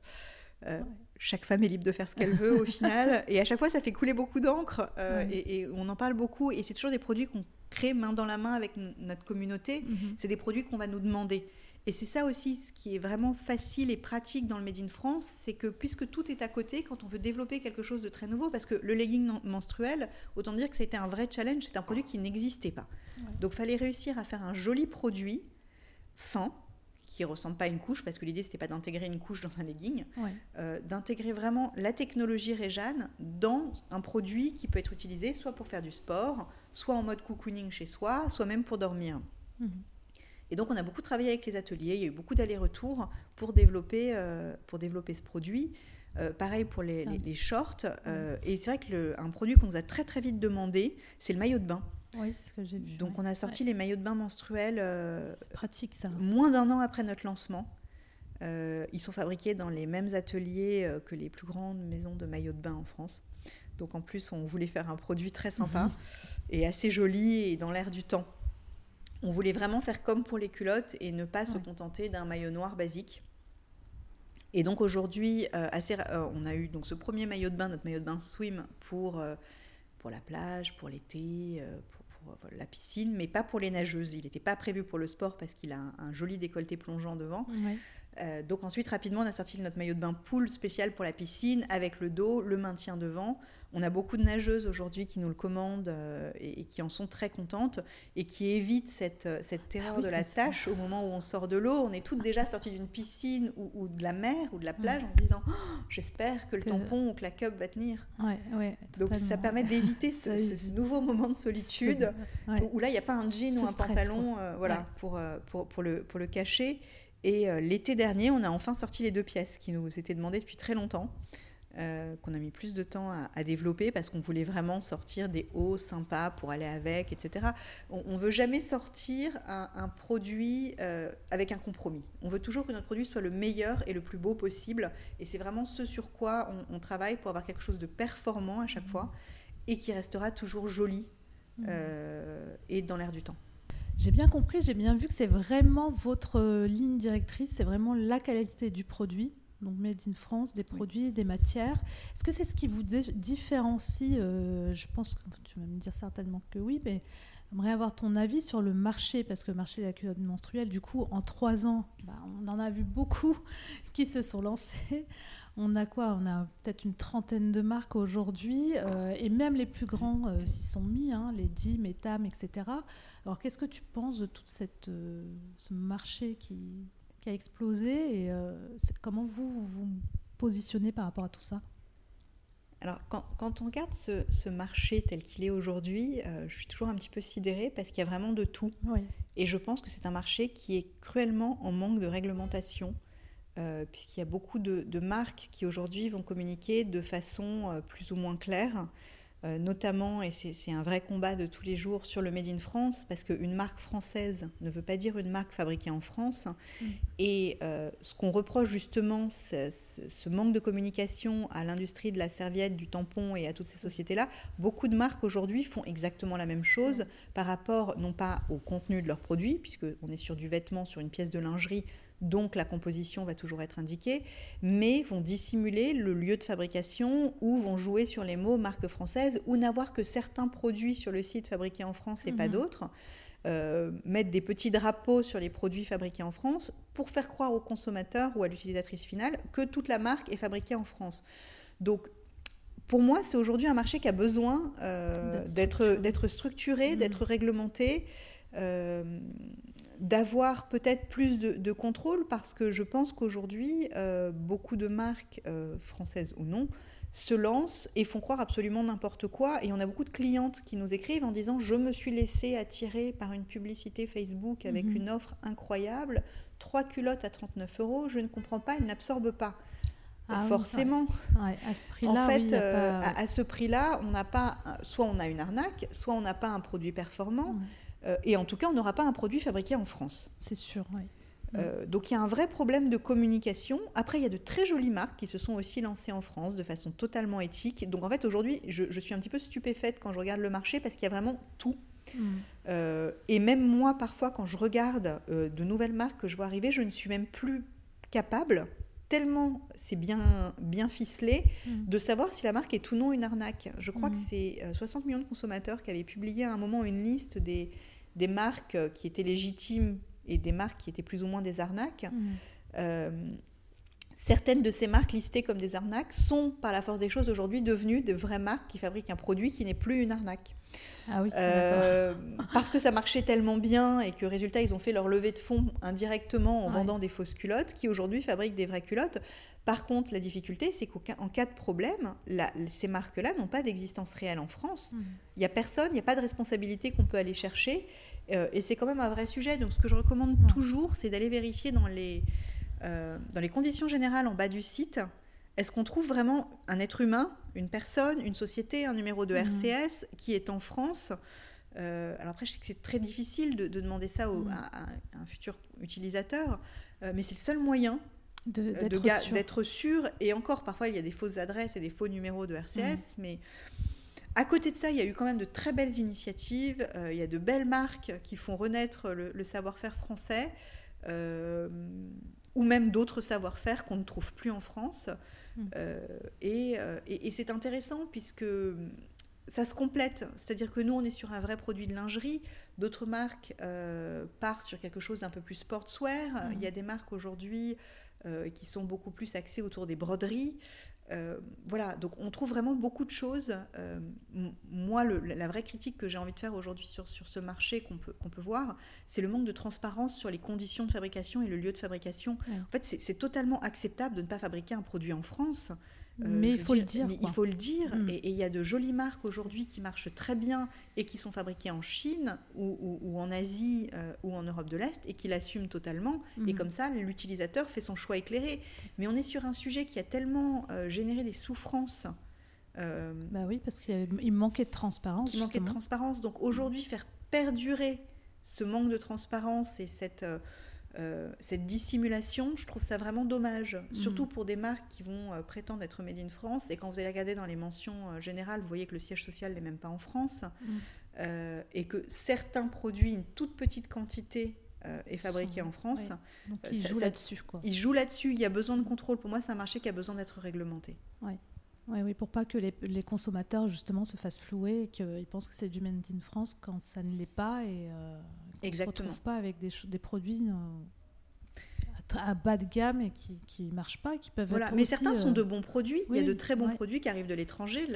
Euh, Chaque femme est libre de faire ce qu'elle veut au final. Et à chaque fois, ça fait couler beaucoup d'encre. Euh, et, on en parle beaucoup. Et c'est toujours des produits qu'on crée main dans la main avec notre communauté. Mhm. C'est des produits qu'on va nous demander. Et c'est ça aussi ce qui est vraiment facile et pratique dans le Made in France, c'est que puisque tout est à côté, quand on veut développer quelque chose de très nouveau, parce que le legging menstruel, autant dire que ça a été un vrai challenge, c'est un produit qui n'existait pas. Donc il fallait réussir à faire un joli produit fin, qui ressemble pas à une couche, parce que l'idée c'était pas d'intégrer une couche dans un legging, euh, d'intégrer vraiment la technologie Réjeanne dans un produit qui peut être utilisé soit pour faire du sport, soit en mode cocooning chez soi, soit même pour dormir. Mhm. Et donc, on a beaucoup travaillé avec les ateliers. Il y a eu beaucoup d'allers-retours pour développer, euh, pour développer ce produit. Euh, pareil pour les, shorts. Euh, et c'est vrai qu'un produit qu'on nous a très très vite demandé, c'est le maillot de bain. Oui, c'est ce que j'ai vu. Donc, on a sorti les maillots de bain menstruels. pratique ça. Moins d'un an après notre lancement. ils sont fabriqués dans les mêmes ateliers que les plus grandes maisons de maillots de bain en France. Donc en plus, on voulait faire un produit très sympa et assez joli et dans l'air du temps on voulait vraiment faire comme pour les culottes et ne pas se contenter d'un maillot noir basique. Et donc aujourd'hui, euh, euh, on a eu donc ce premier maillot de bain, notre maillot de bain swim pour, euh, pour la plage, pour l'été, pour, la piscine, mais pas pour les nageuses. Il n'était pas prévu pour le sport parce qu'il a un, joli décolleté plongeant devant. donc ensuite, rapidement, on a sorti notre maillot de bain pool spécial pour la piscine avec le dos, le maintien devant. On a beaucoup de nageuses aujourd'hui qui nous le commandent euh, et, qui en sont très contentes et qui évitent cette, euh, cette ah terreur de la tâche au moment où on sort de l'eau. On est toutes déjà sorties d'une piscine ou, de la mer ou de la plage en disant oh, j'espère que le tampon ou que la cup va tenir. Donc ça permet d'éviter ce, nouveau moment de solitude où, là il n'y a pas un jean ou un pantalon euh, voilà, pour, pour, pour, le, pour le cacher. Et l'été dernier, on a enfin sorti les deux pièces qui nous étaient demandées depuis très longtemps. Euh, qu'on a mis plus de temps à, développer parce qu'on voulait vraiment sortir des hauts sympas pour aller avec, etc. On ne veut jamais sortir un, produit euh, avec un compromis. On veut toujours que notre produit soit le meilleur et le plus beau possible. Et c'est vraiment ce sur quoi on, travaille pour avoir quelque chose de performant à chaque mmh. fois et qui restera toujours joli mmh. euh, et dans l'air du temps. J'ai bien compris, j'ai bien vu que c'est vraiment votre ligne directrice, c'est vraiment la qualité du produit, donc made in France, des produits, des matières. Est-ce que c'est ce qui vous différencie Je pense que tu vas me dire certainement que oui, mais J'aimerais avoir ton avis sur le marché, parce que le marché de la culotte menstruelle, du coup, en trois ans, bah, on en a vu beaucoup qui se sont lancés. On a quoi? On a peut-être une trentaine de marques aujourd'hui, euh, et même les plus grands euh, s'y sont mis, hein, les DIM, Etam, etc. Alors, qu'est-ce que tu penses de tout cette, euh, ce marché qui, qui, a explosé, et comment vous, vous vous positionnez par rapport à tout ça? Alors, quand, on regarde ce, marché tel qu'il est aujourd'hui, euh, je suis toujours un petit peu sidérée parce qu'il y a vraiment de tout. Et je pense que c'est un marché qui est cruellement en manque de réglementation, euh, puisqu'il y a beaucoup de marques qui aujourd'hui vont communiquer de façon euh, plus ou moins claire. Euh, notamment, et c'est un vrai combat de tous les jours sur le Made in France, parce qu'une marque française ne veut pas dire une marque fabriquée en France. Mm. Et euh, ce qu'on reproche justement, ce, manque de communication à l'industrie de la serviette, du tampon et à toutes ces sociétés-là, beaucoup de marques aujourd'hui font exactement la même chose par rapport non pas au contenu de leurs produits, puisqu'on est sur du vêtement, sur une pièce de lingerie, donc la composition va toujours être indiquée, mais vont dissimuler le lieu de fabrication ou vont jouer sur les mots marque française ou n'avoir que certains produits sur le site fabriqués en France et pas mhm. d'autres. Euh, mettre des petits drapeaux sur les produits fabriqués en France pour faire croire au consommateur ou à l'utilisatrice finale que toute la marque est fabriquée en France. Donc, pour moi, c'est aujourd'hui un marché qui a besoin euh, d'être structuré, d'être mhm. réglementé. Euh, d'avoir peut-être plus de, contrôle parce que je pense qu'aujourd'hui, euh, beaucoup de marques, euh, françaises ou non, se lancent et font croire absolument n'importe quoi. Et on a beaucoup de clientes qui nous écrivent en disant Je me suis laissée attirer par une publicité Facebook avec mhm. une offre incroyable, trois culottes à 39 euros, je ne comprends pas, elles n'absorbent pas. Ah Forcément. à ce prix-là, en fait, euh, à, ce prix-là, on n'a pas, soit on a une arnaque, soit on n'a pas un produit performant. Euh, et en tout cas, on n'aura pas un produit fabriqué en France. C'est sûr, oui. Euh, donc il y a un vrai problème de communication. Après, il y a de très jolies marques qui se sont aussi lancées en France de façon totalement éthique. Donc en fait, aujourd'hui, je, suis un petit peu stupéfaite quand je regarde le marché parce qu'il y a vraiment tout. Mm. Euh, et même moi, parfois, quand je regarde de nouvelles marques que je vois arriver, je ne suis même plus capable, tellement c'est bien, bien ficelé, mm. de savoir si la marque est ou non une arnaque. Je crois mm. que c'est 60 millions de consommateurs qui avaient publié à un moment une liste des des marques euh, qui étaient légitimes et des marques qui étaient plus ou moins des arnaques. Mmh. Euh, certaines de ces marques listées comme des arnaques sont, par la force des choses, aujourd'hui devenues de vraies marques qui fabriquent un produit qui n'est plus une arnaque. Ah oui, euh, parce que ça marchait tellement bien et que résultat, ils ont fait leur levée de fonds indirectement en vendant des fausses culottes qui aujourd'hui fabriquent des vraies culottes. Par contre, la difficulté, c'est qu'en cas de problème, ces marques-là n'ont pas d'existence réelle en France. Mmh. Il n'y a personne, il n'y a pas de responsabilité qu'on peut aller chercher. Euh, et c'est quand même un vrai sujet. Donc, ce que je recommande toujours, c'est d'aller vérifier dans les, euh, dans les conditions générales en bas du site. Est-ce qu'on trouve vraiment un être humain, une personne, une société, un numéro de mmh. RCS qui est en France euh, alors après, je sais que c'est très difficile de, demander ça mmh. à, un futur utilisateur, mais c'est le seul moyen d'être sûr. Et encore, parfois, il y a des fausses adresses et des faux numéros de RCS, mmh. mais à côté de ça, il y a eu quand même de très belles initiatives. Euh, il y a de belles marques qui font renaître le, savoir-faire français, euh, ou même d'autres savoir-faire qu'on ne trouve plus en France. Mmh. Euh, et, et c'est intéressant puisque ça se complète. C'est-à-dire que nous, on est sur un vrai produit de lingerie. D'autres marques partent sur quelque chose d'un peu plus sportswear. Mmh. Il y a des marques aujourd'hui qui sont beaucoup plus axées autour des broderies. Euh, voilà, donc on trouve vraiment beaucoup de choses. Euh, moi, la vraie critique que j'ai envie de faire aujourd'hui sur, sur ce marché qu'on peut, qu'on peut voir, c'est le manque de transparence sur les conditions de fabrication et le lieu de fabrication. En fait, c'est totalement acceptable de ne pas fabriquer un produit en France. Euh, mais il faut le dire. il faut le dire. Et il y a de jolies marques aujourd'hui qui marchent très bien et qui sont fabriquées en Chine ou, en Asie euh, ou en Europe de l'Est et qui l'assument totalement. Et mm. comme ça, l'utilisateur fait son choix éclairé. Mais on est sur un sujet qui a tellement euh, généré des souffrances. bah oui, parce qu'il manquait de transparence. Il manquait de transparence. Donc aujourd'hui, faire perdurer ce manque de transparence et cette euh, cette dissimulation, je trouve ça vraiment dommage, mm. surtout pour des marques qui vont euh, prétendre être made in France. Et quand vous allez regarder dans les mentions euh, générales, vous voyez que le siège social n'est même pas en France. Mm. et que certains produits, une toute petite quantité, est fabriqué en France. Donc ils jouent là-dessus. Ils jouent là-dessus. Il y a besoin de contrôle. Pour moi, c'est un marché qui a besoin d'être réglementé. Oui. Oui, oui, pour pas que les, les, consommateurs justement se fassent flouer et qu'ils pensent que c'est du made in France quand ça ne l'est pas et euh, ne se retrouve pas avec des, des produits euh, à bas de gamme et qui ne marchent pas, qui peuvent voilà, mais certains sont euh, de bons produits. il y a de très bons produits qui arrivent de l'étranger.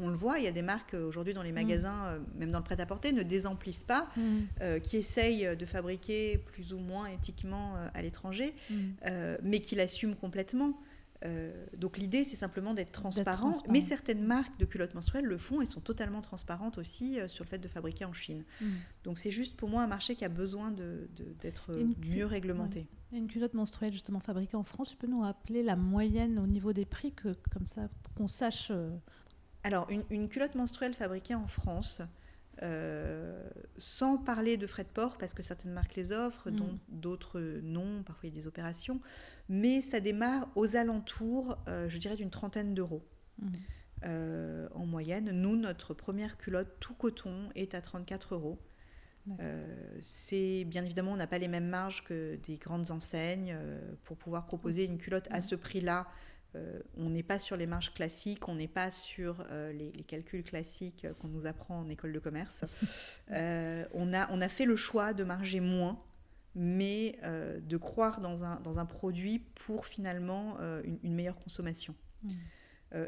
On, le voit, il y a des marques euh, aujourd'hui dans les mm. magasins, même dans le prêt-à-porter, ne désemplissent pas, mm. qui essayent de fabriquer plus ou moins éthiquement à l'étranger, mm. mais qui l'assument complètement. Euh, donc l'idée, c'est simplement d'être transparent, mais certaines marques de culottes menstruelles le font et sont totalement transparentes aussi euh, sur le fait de fabriquer en Chine. Mm. Donc c'est juste pour moi un marché qui a besoin d'être mieux réglementé. Une culotte menstruelle justement fabriquée en France, tu peux nous rappeler la moyenne au niveau des prix, que, comme ça, pour qu'on sache... Euh, Alors une, culotte menstruelle fabriquée en France, euh, sans parler de frais de port, parce que certaines marques les offrent, mm. dont d'autres non, parfois il y a des opérations, mais ça démarre aux alentours, euh, je dirais, d'une trentaine d'euros. Mm. Euh, en moyenne, nous, notre première culotte tout coton est à 34 euros. c'est bien évidemment, on n'a pas les mêmes marges que des grandes enseignes pour pouvoir proposer une culotte à mm. ce prix-là euh, on n'est pas sur les marges classiques, on n'est pas sur euh, les, calculs classiques qu'on nous apprend en école de commerce. Euh, on, a, on a fait le choix de marger moins, mais de croire dans un, dans un, produit pour finalement une, meilleure consommation. Mmh.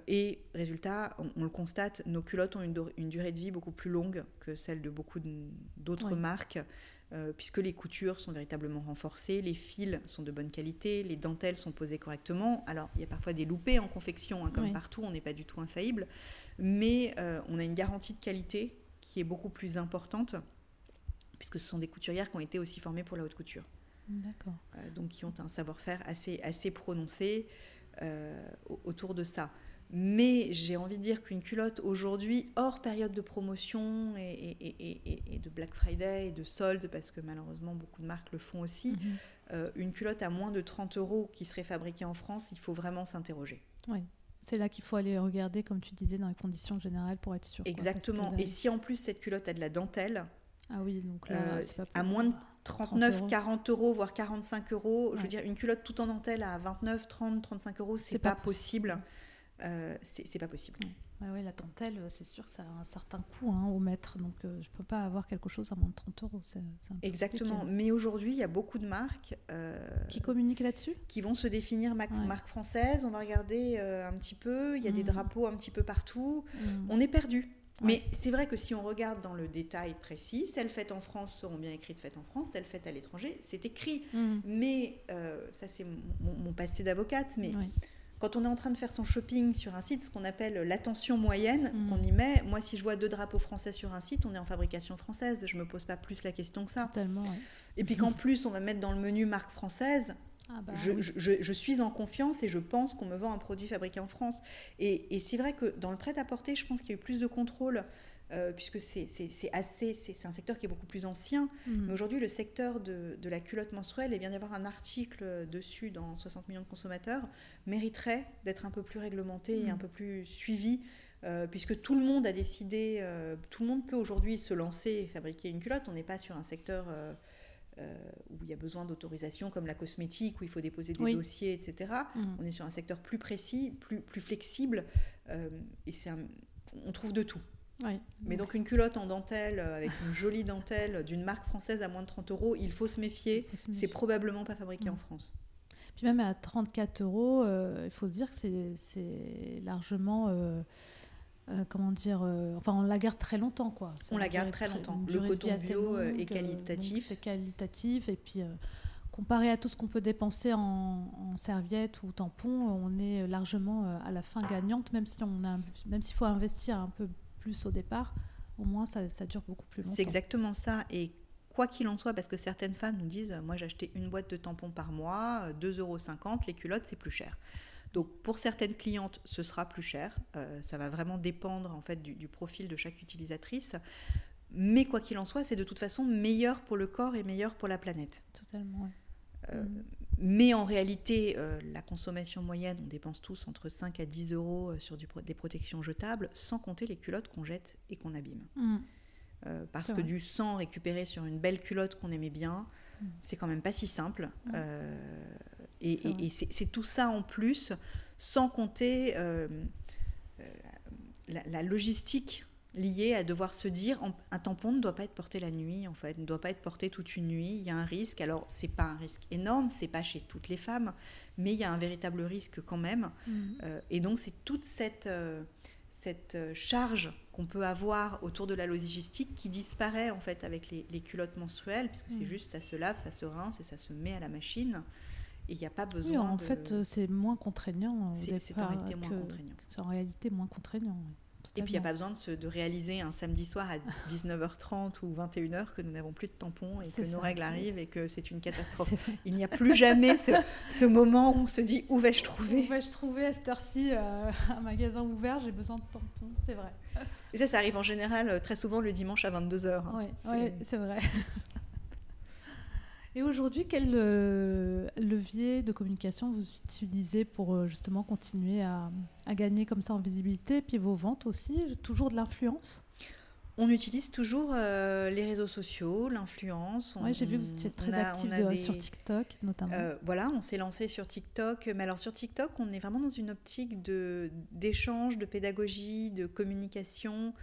et résultat, on, le constate, nos culottes ont une, durée de vie beaucoup plus longue que celle de beaucoup d'autres marques. Euh, puisque les coutures sont véritablement renforcées, les fils sont de bonne qualité, les dentelles sont posées correctement. Alors, il y a parfois des loupés en confection, hein, comme partout, on n'est pas du tout infaillible, mais euh, on a une garantie de qualité qui est beaucoup plus importante, puisque ce sont des couturières qui ont été aussi formées pour la haute couture. D'accord. Euh, donc, qui ont un savoir-faire assez, assez prononcé autour de ça. Mais j'ai envie de dire qu'une culotte aujourd'hui, hors période de promotion et, de Black Friday et de soldes, parce que malheureusement beaucoup de marques le font aussi, mhm. euh, une culotte à moins de 30 euros qui serait fabriquée en France, il faut vraiment s'interroger. Oui. C'est là qu'il faut aller regarder, comme tu disais, dans les conditions générales pour être sûr. Exactement. Et si en plus cette culotte a de la dentelle, ah oui, donc là, euh, à moins de 39, 40 euros, voire 45 euros, je veux dire, une culotte tout en dentelle à 29, 30, 35 euros, c'est pas, pas, possible. Euh, c'est pas possible. Ouais. la dentelle, euh, c'est sûr que ça a un certain coût hein, au mètre, donc euh, je peux pas avoir quelque chose à moins de 30 euros. Exactement, mais aujourd'hui, il y a beaucoup de marques qui communiquent là-dessus, qui vont se définir marque, marque française. On va regarder un petit peu, il y a des mm. drapeaux un petit peu partout. Mm. On est perdu. Mais c'est vrai que si on regarde dans le détail précis, celles faites en France seront bien écrites faites en France, celles faites à l'étranger, c'est écrit. Mm. Mais ça, c'est mon, passé d'avocate, mais quand on est en train de faire son shopping sur un site, ce qu'on appelle l'attention moyenne, mm. qu'on y met, moi si je vois deux drapeaux français sur un site, on est en fabrication française, je me pose pas plus la question que ça. Totalement, Et puis qu'en plus on va mettre dans le menu marque française, ah bah je, suis en confiance et je pense qu'on me vend un produit fabriqué en France. Et, et c'est vrai que dans le prêt-à-porter, je pense qu'il y a eu plus de contrôle euh, puisque c'est assez, c'est un secteur qui est beaucoup plus ancien. Mm. Mais aujourd'hui, le secteur de, la culotte menstruelle, et vient d'y avoir un article dessus dans 60 millions de consommateurs, mériterait d'être un peu plus réglementé et mm. un peu plus suivi. Euh, puisque tout le monde a décidé, euh, tout le monde peut aujourd'hui se lancer et fabriquer une culotte. On n'est pas sur un secteur où il y a besoin d'autorisation comme la cosmétique, où il faut déposer des dossiers, etc. Mm. On est sur un secteur plus précis, plus, plus flexible, et on trouve de tout. Mais donc une culotte en dentelle, euh, avec une jolie dentelle d'une marque française à moins de 30 euros, il faut se méfier. C'est probablement pas fabriqué en France. Puis même à 34 euros, euh, il faut dire que c'est largement... Euh, comment dire, enfin on la garde très longtemps quoi. On la garde très longtemps. Le coton bio est qualitatif. c'est qualitatif et puis comparé à tout ce qu'on peut dépenser en, en serviettes ou tampons, on est largement à la fin gagnante, même si on a, même s'il faut investir un peu plus au départ, au moins ça, dure beaucoup plus longtemps. C'est exactement ça. Et quoi qu'il en soit, parce que certaines femmes nous disent, moi j'ai acheté une boîte de tampons par mois, 2,50 euros, les culottes c'est plus cher. Donc pour certaines clientes, ce sera plus cher. Euh, ça va vraiment dépendre en fait du, profil de chaque utilisatrice. Mais quoi qu'il en soit, c'est de toute façon meilleur pour le corps et meilleur pour la planète. Totalement. Euh, mais en réalité, euh, la consommation moyenne, on dépense tous entre 5 à 10 euros euh, sur des protections jetables, sans compter les culottes qu'on jette et qu'on abîme. Mm. parce que vrai. du sang récupéré sur une belle culotte qu'on aimait bien, Mm. c'est quand même pas si simple. Et C'est et- vrai. et c'est c'est tout ça en plus, sans compter la, la logistique liée à devoir se dire en- un tampon ne doit pas être porté la nuit en fait ne doit pas être porté toute une nuit il y a un risque alors c'est pas un risque énorme c'est pas chez toutes les femmes mais il y a un véritable risque quand même Mhm. euh, et donc, c'est toute cette, euh, cette euh, charge qu'on peut avoir autour de la logistique qui disparaît en fait avec les, les culottes menstruelles, puisque c'est Mm. juste ça se lave, ça se rince et ça se met à la machine. Et il n'y a pas Oui, besoin en de... fait, c'est moins contraignant. c'est en réalité moins contraignant. C'est en réalité moins contraignant. oui, Et puis, il n'y a pas besoin de, se- de réaliser un samedi soir à 19h30 ou 21h que nous n'avons plus de tampons et que nos règles arrivent et que c'est une catastrophe. Il n'y a plus jamais ce, ce moment où on se dit où vais-je trouver? Où vais-je trouver à cette heure-ci euh, un magasin ouvert? J'ai besoin de tampons, c'est vrai. Et ça, ça arrive en général euh, très souvent le dimanche à 22h. Oui, C'est- c'est vrai. Et aujourd'hui, quel euh, levier de communication vous utilisez pour euh, justement continuer à, à gagner comme ça en visibilité? Puis vos ventes aussi, toujours de l'influence? On utilise toujours euh, les réseaux sociaux, l'influence. Oui, j'ai vu que vous étiez très on a- actif on a de- des- sur TikTok notamment. Euh, voilà, on s'est lancé sur TikTok. Mais alors sur TikTok, on est vraiment dans une optique de d'échange, de pédagogie, de communication.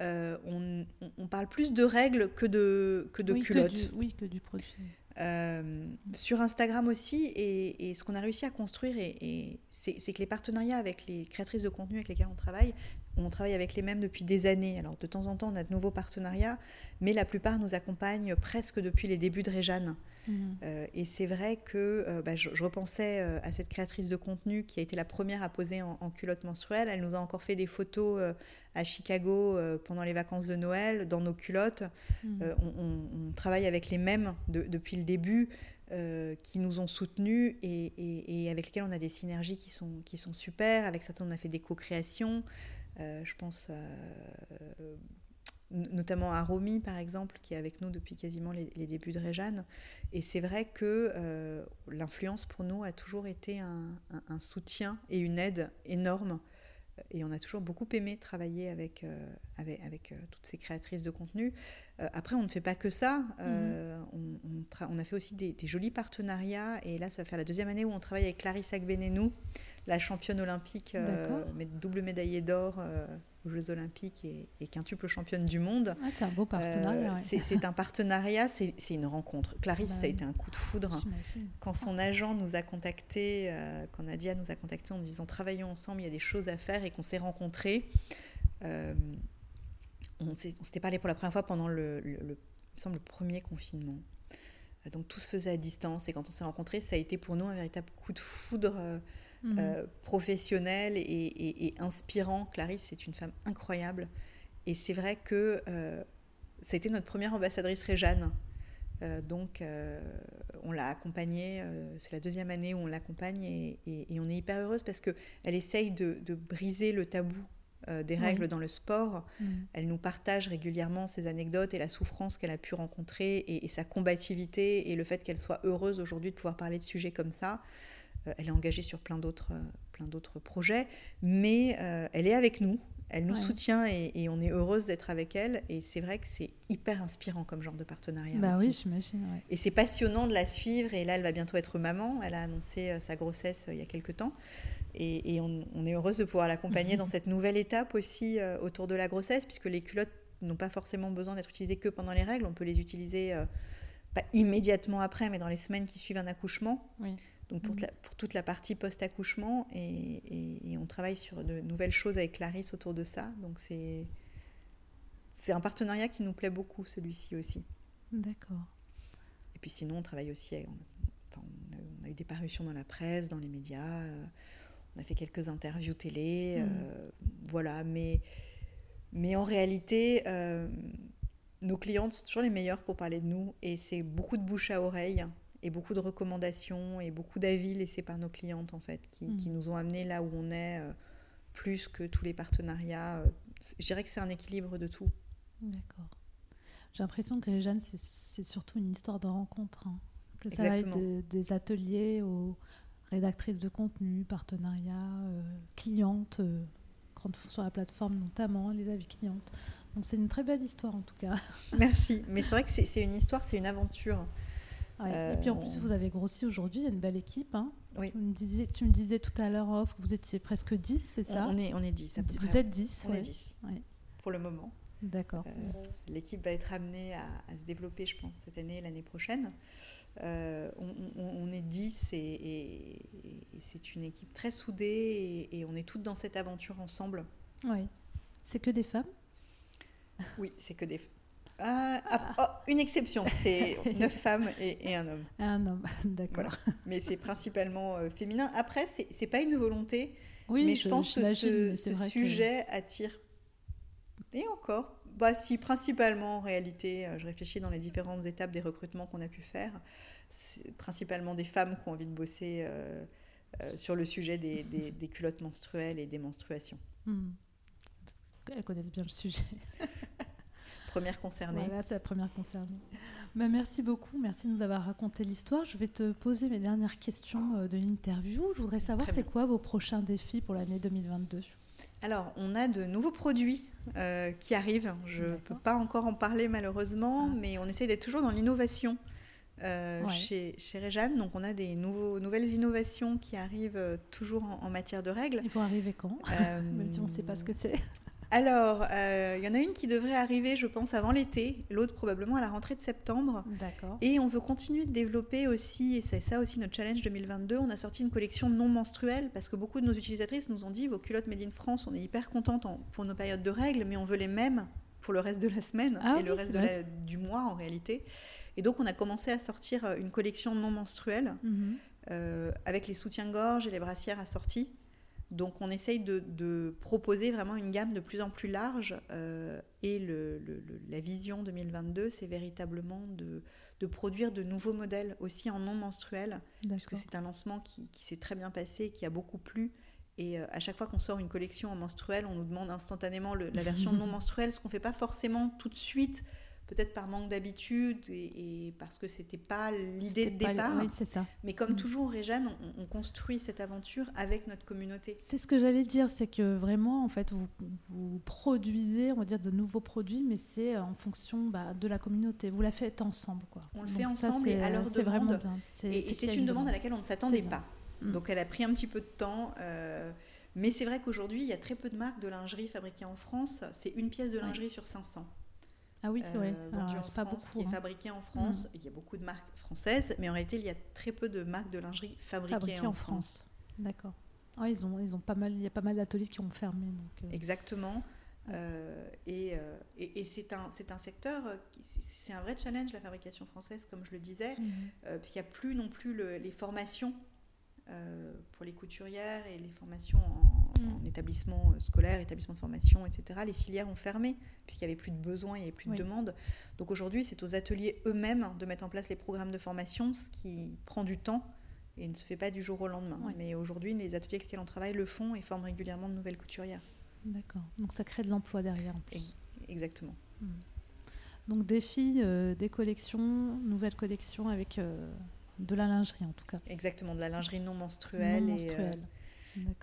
Euh, on, on- on parle plus de règles que de, que de oui, culottes. Que du, oui, que du produit. Euh, sur Instagram aussi, et, et ce qu'on a réussi à construire, et, et c'est que les partenariats avec les créatrices de contenu avec lesquelles on travaille, on travaille avec les mêmes depuis des années. Alors de temps en temps, on a de nouveaux partenariats, mais la plupart nous accompagnent presque depuis les débuts de Réjeanne. Mhm. Euh, et c'est vrai que euh, bah, je, je repensais euh, à cette créatrice de contenu qui a été la première à poser en, en culotte menstruelle. Elle nous a encore fait des photos à Chicago euh, pendant les vacances de Noël dans nos culottes. Mhm. Euh, on, on- on travaille avec les mêmes de- depuis le début, euh, qui nous ont soutenus et, et- et avec lesquels on a des synergies qui sont, qui sont super. Avec certains, on a fait des co-créations. Euh, je pense euh, notamment à Romy, par exemple, qui est avec nous depuis quasiment les, les débuts de Réjeanne. Et c'est vrai que l'influence pour nous a toujours été un, un- un soutien et une aide énorme. Et on a toujours beaucoup aimé travailler avec, euh, avec, avec, euh, toutes ces créatrices de contenu. Euh, après, on ne fait pas que ça. Euh, on, on a fait aussi des, des jolis partenariats. Et là, ça va faire la deuxième année où on travaille avec Clarisse Agbenenou, la championne olympique, double médaillée d'or aux Jeux olympiques et, et quintuple championne du monde. Ah, c'est un beau partenariat. Euh, ouais. c'est- un partenariat, c'est une rencontre. Clarisse, Bah ça a été un coup de foudre. Quand son agent nous a contactés, euh, quand Nadia nous a contactés en nous disant travaillons ensemble, il y a des choses à faire et qu'on s'est rencontrés, euh, on s'était parlé pour la première fois pendant le, le- le- il me semble, le premier confinement. Donc tout se faisait à distance et quand on s'est rencontrés, ça a été pour nous un véritable coup de foudre Mhm. euh, professionnel et, et- et inspirant. Clarisse, c'est une femme incroyable. Et c'est vrai que euh, ça a été notre première ambassadrice Réjeanne. Euh, donc, euh, on l'a accompagnée. euh, c'est la deuxième année où on l'accompagne et, on est hyper heureuse parce qu'elle essaye de, de briser le tabou euh, des Oui. règles dans le sport. Mhm. Elle nous partage régulièrement ses anecdotes et la souffrance qu'elle a pu rencontrer et, et sa combativité et le fait qu'elle soit heureuse aujourd'hui de pouvoir parler de sujets comme ça. Euh, elle est engagée sur plein d'autres, euh, plein d'autres projets, mais euh, elle est avec nous. Elle nous Ouais. soutient et, et on est heureuse d'être avec elle. Et c'est vrai que c'est hyper inspirant comme genre de partenariat. Bah aussi. oui, j'imagine. ouais. Et c'est passionnant de la suivre. Et là, elle va bientôt être maman. Elle a annoncé sa grossesse il y a quelques temps. Et, et on, on est heureuse de pouvoir l'accompagner dans cette nouvelle étape aussi euh, autour de la grossesse, puisque les culottes n'ont pas forcément besoin d'être utilisées que pendant les règles. On peut les utiliser euh, pas immédiatement après, mais dans les semaines qui suivent un accouchement. Oui. Donc pour, la- pour toute la partie post-accouchement. Et, et- et on travaille sur de nouvelles choses avec Clarisse autour de ça. Donc c'est c'est un partenariat qui nous plaît beaucoup, celui-ci aussi. D'accord. Et puis sinon, on travaille aussi. on, enfin, on a, on a eu des parutions dans la presse, dans les médias. euh, on a fait quelques interviews télé. Euh, voilà. Mais, mais en réalité, euh, nos clientes sont toujours les meilleures pour parler de nous. Et c'est beaucoup de bouche à oreille et beaucoup de recommandations et beaucoup d'avis laissés par nos clientes, en fait, qui, qui nous ont amenés là où on est, euh, plus que tous les partenariats. euh, Je dirais que c'est un équilibre de tout. D'accord. J'ai l'impression que Jeanne, c'est- c'est surtout une histoire de rencontre. hein. Que ça va être de- des ateliers aux rédactrices de contenu, partenariats, euh, clientes, euh, sur la plateforme notamment, les avis clientes. c'est une très belle histoire en tout cas. Merci. Mais c'est vrai que c'est une histoire, c'est une aventure. Et puis en plus, vous avez grossi aujourd'hui, il y a une belle équipe. Hein. Oui. Tu me, disais, tu me disais tout à l'heure off que vous étiez presque 10, c'est ça? on est, on est 10. vous êtes 10 On est 10. Pour le moment. D'accord. Euh, l'équipe va être amenée à, se développer, je pense, cette année et l'année prochaine. Euh, on, est 10 et, c'est une équipe très soudée et, on est toutes dans cette aventure ensemble. Oui. C'est que des femmes? Oui, c'est que des femmes. Ah, ah, oh, une exception, c'est neuf femmes et, un homme. Un homme, d'accord. Mais c'est principalement euh, féminin. Après, c'est pas une volonté, oui, mais je, pense que ce, sujet attire et encore, bah si, principalement en réalité, euh, je réfléchis dans les différentes étapes des recrutements qu'on a pu faire, principalement des femmes qui ont envie de bosser euh, euh, sur le sujet des, des, culottes menstruelles et des menstruations. Hmm. Elles connaissent bien le sujet. Première concernée. Voilà, c'est la première concernée. Bah, merci beaucoup, merci de nous avoir raconté l'histoire. Je vais te poser mes dernières questions de l'interview. Je voudrais savoir, c'est quoi vos prochains défis pour l'année 2022 alors, on a de nouveaux produits euh, qui arrivent. Je ne peux pas encore en parler malheureusement, ah. mais on essaie d'être toujours dans l'innovation euh, chez, chez Réjeanne. Donc, on a des nouveaux, nouvelles innovations qui arrivent euh, toujours en, matière de règles. Ils vont arriver quand? Même si on ne sait pas ce que c'est. Alors, il euh, y en a une qui devrait arriver, je pense, avant l'été, l'autre probablement à la rentrée de septembre. D'accord. Et on veut continuer de développer aussi, et c'est ça aussi notre challenge 2022, on a sorti une collection non menstruelle, parce que beaucoup de nos utilisatrices nous ont dit, vos culottes Made in France, on est hyper contente pour nos périodes de règles, mais on veut les mêmes pour le reste de la semaine ah et le reste du mois en réalité. Et donc, on a commencé à sortir euh, une collection non menstruelle, mhm. euh, avec les soutiens-gorge et les brassières assorties. Donc on essaye de, proposer vraiment une gamme de plus en plus large euh, et la vision 2022, c'est véritablement de, produire de nouveaux modèles aussi en non menstruel, parce que c'est un lancement qui, s'est très bien passé, qui a beaucoup plu. Et euh, à chaque fois qu'on sort une collection en menstruel, on nous demande instantanément la version non menstruelle, ce qu'on ne fait pas forcément tout de suite peut-être par manque d'habitude et, parce que c'était pas l'idée de départ. Oui, c'est ça. Mais comme mm. toujours, Réjeanne, on, construit cette aventure avec notre communauté. C'est ce que j'allais dire, c'est que vraiment, en fait, vous, vous, produisez, on va dire, de nouveaux produits, mais c'est en fonction bah, de la communauté. Vous la faites ensemble, quoi. On le fait ensemble et à leur demande. Vraiment bien. Et c'est une demande à laquelle on ne s'attendait pas. Mm. Donc elle a pris un petit peu de temps. Euh, mais c'est vrai qu'aujourd'hui, il y a très peu de marques de lingerie fabriquées en France. C'est une pièce de lingerie sur 500. Ah oui, c'est vrai. Euh, pas beaucoup, qui est hein. fabriqué en France. Mm. Il y a beaucoup de marques françaises, mais en réalité, il y a très peu de marques de lingerie fabriquées, en, France. D'accord. Ah, ils ont, ils ont pas mal, il y a pas mal d'ateliers qui ont fermé. Donc, euh. Exactement. Euh, et, et, c'est un, un secteur, c'est un vrai challenge la fabrication française, comme je le disais, mm. puisqu'il n'y a plus non plus les formations euh, pour les couturières et les formations en, mm. établissement euh, scolaire, établissement de formation, etc. Les filières ont fermé puisqu'il n'y avait plus de besoins, il n'y avait plus de demandes. Donc aujourd'hui, c'est aux ateliers eux-mêmes de mettre en place les programmes de formation, ce qui prend du temps et ne se fait pas du jour au lendemain. Mais aujourd'hui, les ateliers avec lesquels on travaille le font et forment régulièrement de nouvelles couturières. D'accord. Donc ça crée de l'emploi derrière en plus. Exactement. Mm. Donc des filles, euh, des collections, nouvelles collections avec de la lingerie en tout cas. Exactement, de la lingerie non menstruelle. Non menstruelle. Et, euh,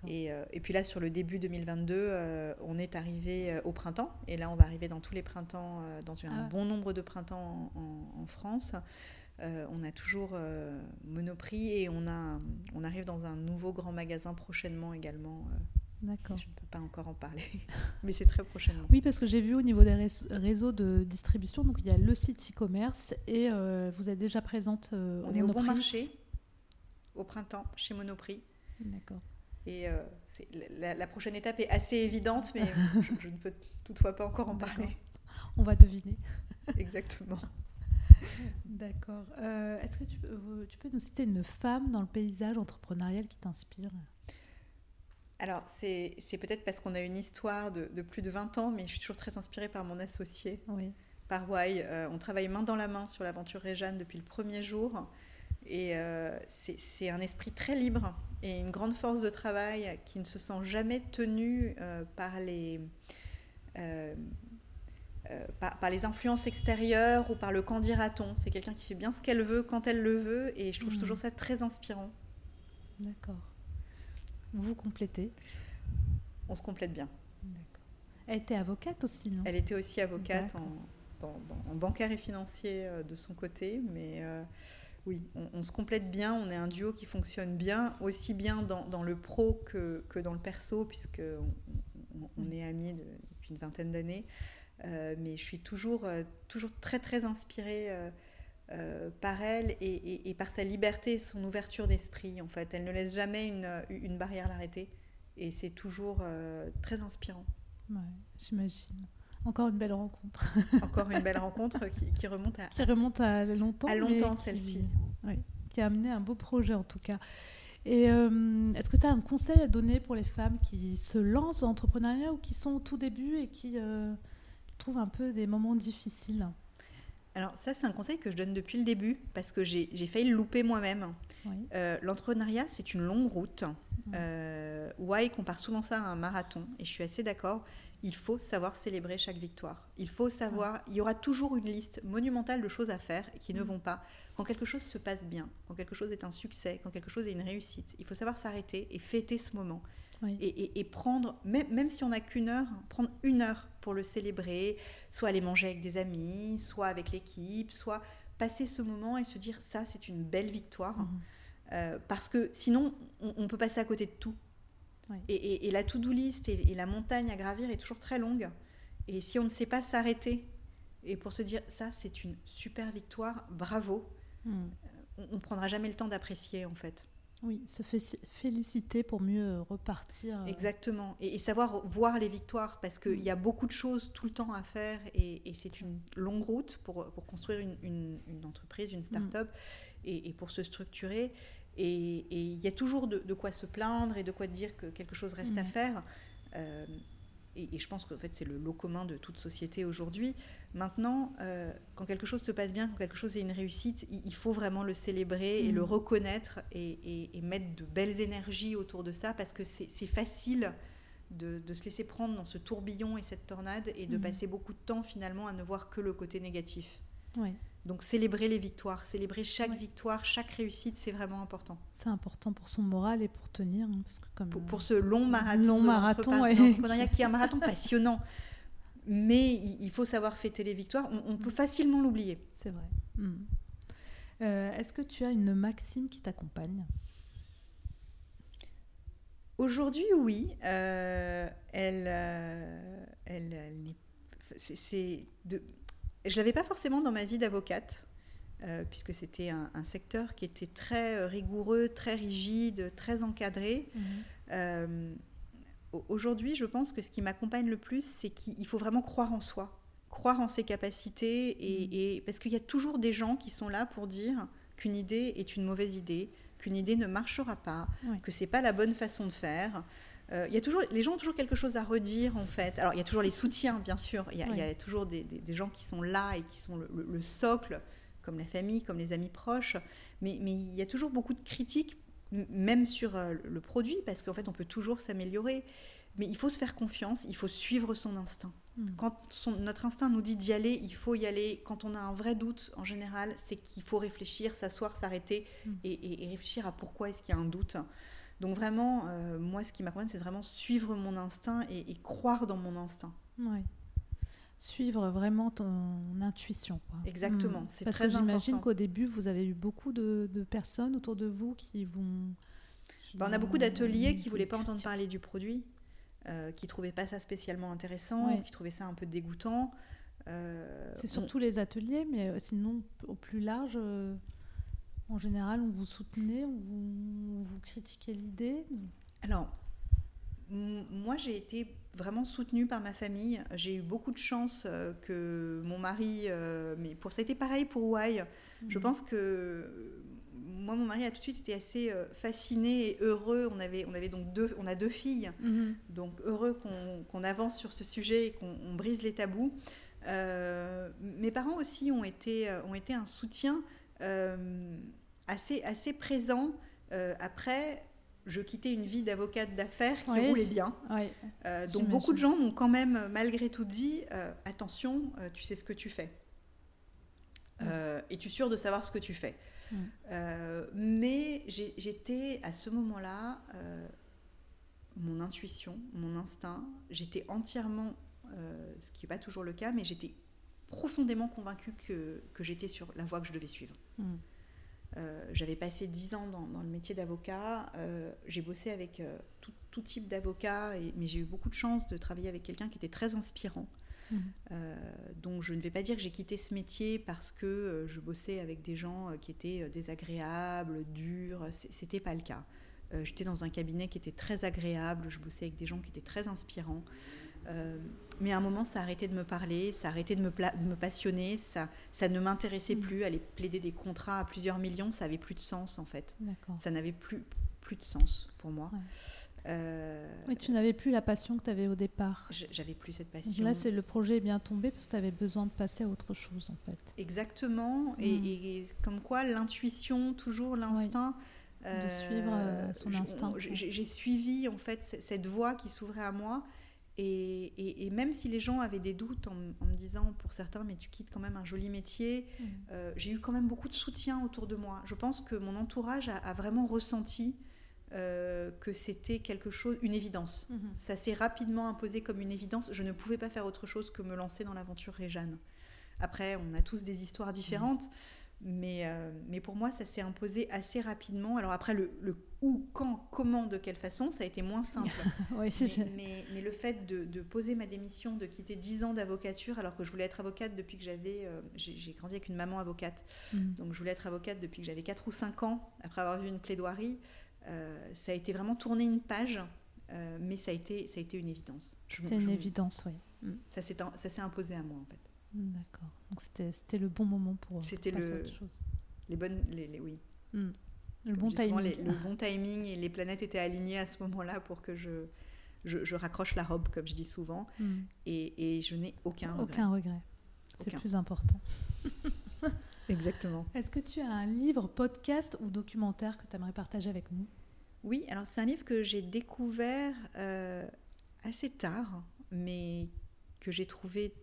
et, puis là, sur le début 2022, euh, on est arrivé euh, au printemps. Et là, on va arriver dans tous les printemps, dans un ah bon nombre de printemps en, France. on a toujours Monoprix et on, a, on arrive dans un nouveau grand magasin prochainement également D'accord. Je ne peux pas encore en parler, mais c'est très prochainement. Oui, parce que j'ai vu au niveau des réseaux de distribution, donc il y a le site e-commerce et euh, vous êtes déjà présente euh, On est au bon marché, au printemps, chez Monoprix. D'accord. Et euh, la, la, prochaine étape est assez évidente, mais je, ne peux toutefois pas encore en parler. On va deviner. Exactement. D'accord. Est-ce que tu peux, tu peux nous citer une femme dans le paysage entrepreneurial qui t'inspire? Alors, c'est peut-être parce qu'on a une histoire de, plus de 20 ans, mais je suis toujours très inspirée par mon associé, par Wai. Euh, on travaille main dans la main sur l'aventure Réjeanne depuis le premier jour. Et euh, c'est un esprit très libre et une grande force de travail qui ne se sent jamais tenu euh, par, les, par, les influences extérieures ou par le quand dira-t-on. C'est quelqu'un qui fait bien ce qu'elle veut quand elle le veut et je trouve mmh. toujours ça très inspirant. D'accord. Vous complétez? On se complète bien. Elle était avocate aussi, non? Elle était aussi avocate en, en, bancaire et financier de son côté, mais oui, on, se complète bien, on est un duo qui fonctionne bien, aussi bien dans, le pro que, que, dans le perso, puisque on, est amis depuis une vingtaine d'années. Euh, mais je suis toujours, euh, toujours très très inspirée euh, par elle et, par sa liberté, son ouverture d'esprit. En fait, elle ne laisse jamais une, barrière l'arrêter, et c'est toujours très inspirant. J'imagine. Encore une belle rencontre. Encore une belle rencontre qui, remonte à... Qui remonte à longtemps. À longtemps, celle-ci. Oui, qui a amené un beau projet en tout cas. Et euh, est-ce que tu as un conseil à donner pour les femmes qui se lancent dans l'entrepreneuriat ou qui sont au tout début et qui, euh, qui trouvent un peu des moments difficiles? Alors ça, c'est un conseil que je donne depuis le début parce que j'ai failli le louper moi-même. Euh, l'entrepreneuriat, c'est une longue route. Euh, Why compare souvent ça à un marathon et je suis assez d'accord il faut savoir célébrer chaque victoire. Il faut savoir, il y aura toujours une liste monumentale de choses à faire qui ne mm. vont pas. Quand quelque chose se passe bien, quand quelque chose est un succès, quand quelque chose est une réussite, il faut savoir s'arrêter et fêter ce moment. Et, prendre, même, même si on n'a qu'une heure, prendre une heure pour le célébrer, soit aller manger avec des amis, soit avec l'équipe, soit passer ce moment et se dire ça c'est une belle victoire. Mm. Euh, parce que sinon on peut passer à côté de tout. Et, la to-do list et, la montagne à gravir est toujours très longue. Et si on ne sait pas s'arrêter et pour se dire ça, c'est une super victoire, bravo, hmm. euh, on ne prendra jamais le temps d'apprécier en fait. Oui, se féliciter pour mieux repartir. Euh. Exactement. Et, savoir voir les victoires, parce qu'il y a beaucoup de choses tout le temps à faire, et, c'est une longue route pour, construire une, entreprise, une start-up, hmm. et, pour se structurer. Et il y a toujours de, quoi se plaindre et de quoi dire que quelque chose reste à faire. Euh, et, je pense qu'en fait, c'est le lot commun de toute société aujourd'hui. Maintenant, euh, quand quelque chose se passe bien, quand quelque chose est une réussite, il, faut vraiment le célébrer et le mm. reconnaître et, mettre de belles énergies autour de ça parce que c'est facile de, se laisser prendre dans ce tourbillon et cette tornade et de mm. passer beaucoup de temps finalement à ne voir que le côté négatif. Oui. Donc célébrer les victoires, célébrer chaque victoire, chaque réussite, c'est vraiment important. C'est important pour son moral et pour tenir. Hein, parce que comme pour, ce long marathon, long marathon ouais. qui est un marathon passionnant. Mais il faut savoir fêter les victoires. On, peut facilement l'oublier. C'est vrai. Hmm. Euh, est-ce que tu as une maxime qui t'accompagne? Aujourd'hui, oui. Euh, elle, euh, elle, elle c'est de je l'avais pas forcément dans ma vie d'avocate, euh, puisque c'était un, secteur qui était très euh, rigoureux, très rigide, très encadré. Mhm. Euh, aujourd'hui, je pense que ce qui m'accompagne le plus, c'est qu'il faut vraiment croire en soi, croire en ses capacités, et, mhm. parce qu'il y a toujours des gens qui sont là pour dire qu'une idée est une mauvaise idée, qu'une idée ne marchera pas, que c'est pas la bonne façon de faire. Euh, y a toujours, les gens ont toujours quelque chose à redire en fait. Alors il y a toujours les soutiens bien sûr, il y, a toujours des, gens qui sont là et qui sont le, socle, comme la famille, comme les amis proches, mais, mais il y a toujours beaucoup de critiques, même sur euh, le produit, parce qu'en fait on peut toujours s'améliorer. Mais il faut se faire confiance, il faut suivre son instinct. Hmm. Quand notre instinct nous dit d'y aller, il faut y aller. Quand on a un vrai doute, en général, c'est qu'il faut réfléchir, s'asseoir, s'arrêter hmm. et, et, réfléchir à pourquoi est-ce qu'il y a un doute. Donc vraiment, euh, moi, ce qui m'accompagne, c'est vraiment suivre mon instinct et, croire dans mon instinct. Oui. Suivre vraiment ton intuition. Exactement, hmm. c'est très important. Parce que j'imagine qu'au début, vous avez eu beaucoup de, personnes autour de vous qui vont... Bah, on a beaucoup d'ateliers qui ne voulaient pas entendre parler du produit, euh, qui ne trouvaient pas ça spécialement intéressant, qui trouvaient ça un peu dégoûtant. Euh, c'est surtout les ateliers, mais sinon, au plus large, en général, on vous soutenait, on vous, critiquait l'idée Alors, moi, j'ai été vraiment soutenue par ma famille. J'ai eu beaucoup de chance euh, que mon mari, euh, mais pour ça a été pareil pour Why. Je mhm. pense que moi, mon mari a tout de suite été assez euh, fasciné et heureux. On avait, on avait donc deux, on a deux filles, mhm. donc heureux qu'on avance sur ce sujet et qu'on brise les tabous. mes parents aussi ont été, ont été un soutien euh, assez, assez présent. Euh, après, je quittais une vie d'avocate d'affaires qui roulait bien. Euh, donc beaucoup de gens m'ont quand même malgré tout dit attention, tu sais ce que tu fais. Es-tu sûr de savoir ce que tu fais? Mais j'étais à ce moment-là, mon intuition, mon instinct, j'étais entièrement ce qui n'est pas toujours le cas, mais j'étais profondément convaincue que, que j'étais sur la voie que je devais suivre. Mm. J'avais passé dix ans dans, le métier d'avocat. j'ai bossé avec tout, type d'avocats, mais j'ai eu beaucoup de chance de travailler avec quelqu'un qui était très inspirant. Mm. donc je ne vais pas dire que j'ai quitté ce métier parce que je bossais avec des gens qui étaient désagréables, durs. C'était pas le cas. Euh, j'étais dans un cabinet qui était très agréable, je bossais avec des gens qui étaient très inspirants. Euh, mais à un moment, ça a arrêté de me parler, ça a arrêté de me, me passionner, ça, ça ne m'intéressait mm. plus. Aller plaider des contrats à plusieurs millions, ça avait plus de sens en fait. Ça n'avait plus, plus de sens pour moi. Euh, oui, tu n'avais plus la passion que tu avais au départ. J'avais plus cette passion. là, c'est le projet est bien tombé parce que tu avais besoin de passer à autre chose en fait. Exactement. Et, mm. et, comme quoi, l'intuition, toujours l'instinct de suivre euh, son instinct. J'ai suivi en fait cette voie qui s'ouvrait à moi. Et, et, même si les gens avaient des doutes en, me disant pour certains, mais tu quittes quand même un joli métier, mmh. euh, j'ai eu quand même beaucoup de soutien autour de moi. Je pense que mon entourage a, vraiment ressenti euh, que c'était quelque chose, une évidence. Mmh. Ça s'est rapidement imposé comme une évidence. Je ne pouvais pas faire autre chose que me lancer dans l'aventure Réjeanne. Après, on a tous des histoires différentes. Mais, euh, mais pour moi, ça s'est imposé assez rapidement. Alors après, le, le, où, quand, comment, de quelle façon, ça a été moins simple. mais, mais, le fait de, de, poser ma démission, de quitter 10 ans d'avocature, alors que je voulais être avocate depuis que j'avais... Euh, j'ai grandi avec une maman avocate. Mm. Donc je voulais être avocate depuis que j'avais 4 ou 5 ans, après avoir vu une plaidoirie. Euh, ça a été vraiment tourner une page, mais ça a, été, ça a été une évidence. C'était une évidence, oui. Mm. Ça s'est imposé à moi, en fait. D'accord. Donc c'était le bon moment pour C'était le, autre chose. Les bonnes, les, oui. Hmm. Le bon timing. le bon timing et les planètes étaient alignées à ce moment-là pour que je, je, raccroche la robe, comme je dis souvent. Hmm. Et, et, je n'ai aucun regret. Aucun regret. C'est le plus important. Exactement. Est-ce que tu as un livre, podcast ou documentaire que tu aimerais partager avec nous? Oui, alors c'est un livre que j'ai découvert euh, assez tard, mais que j'ai trouvé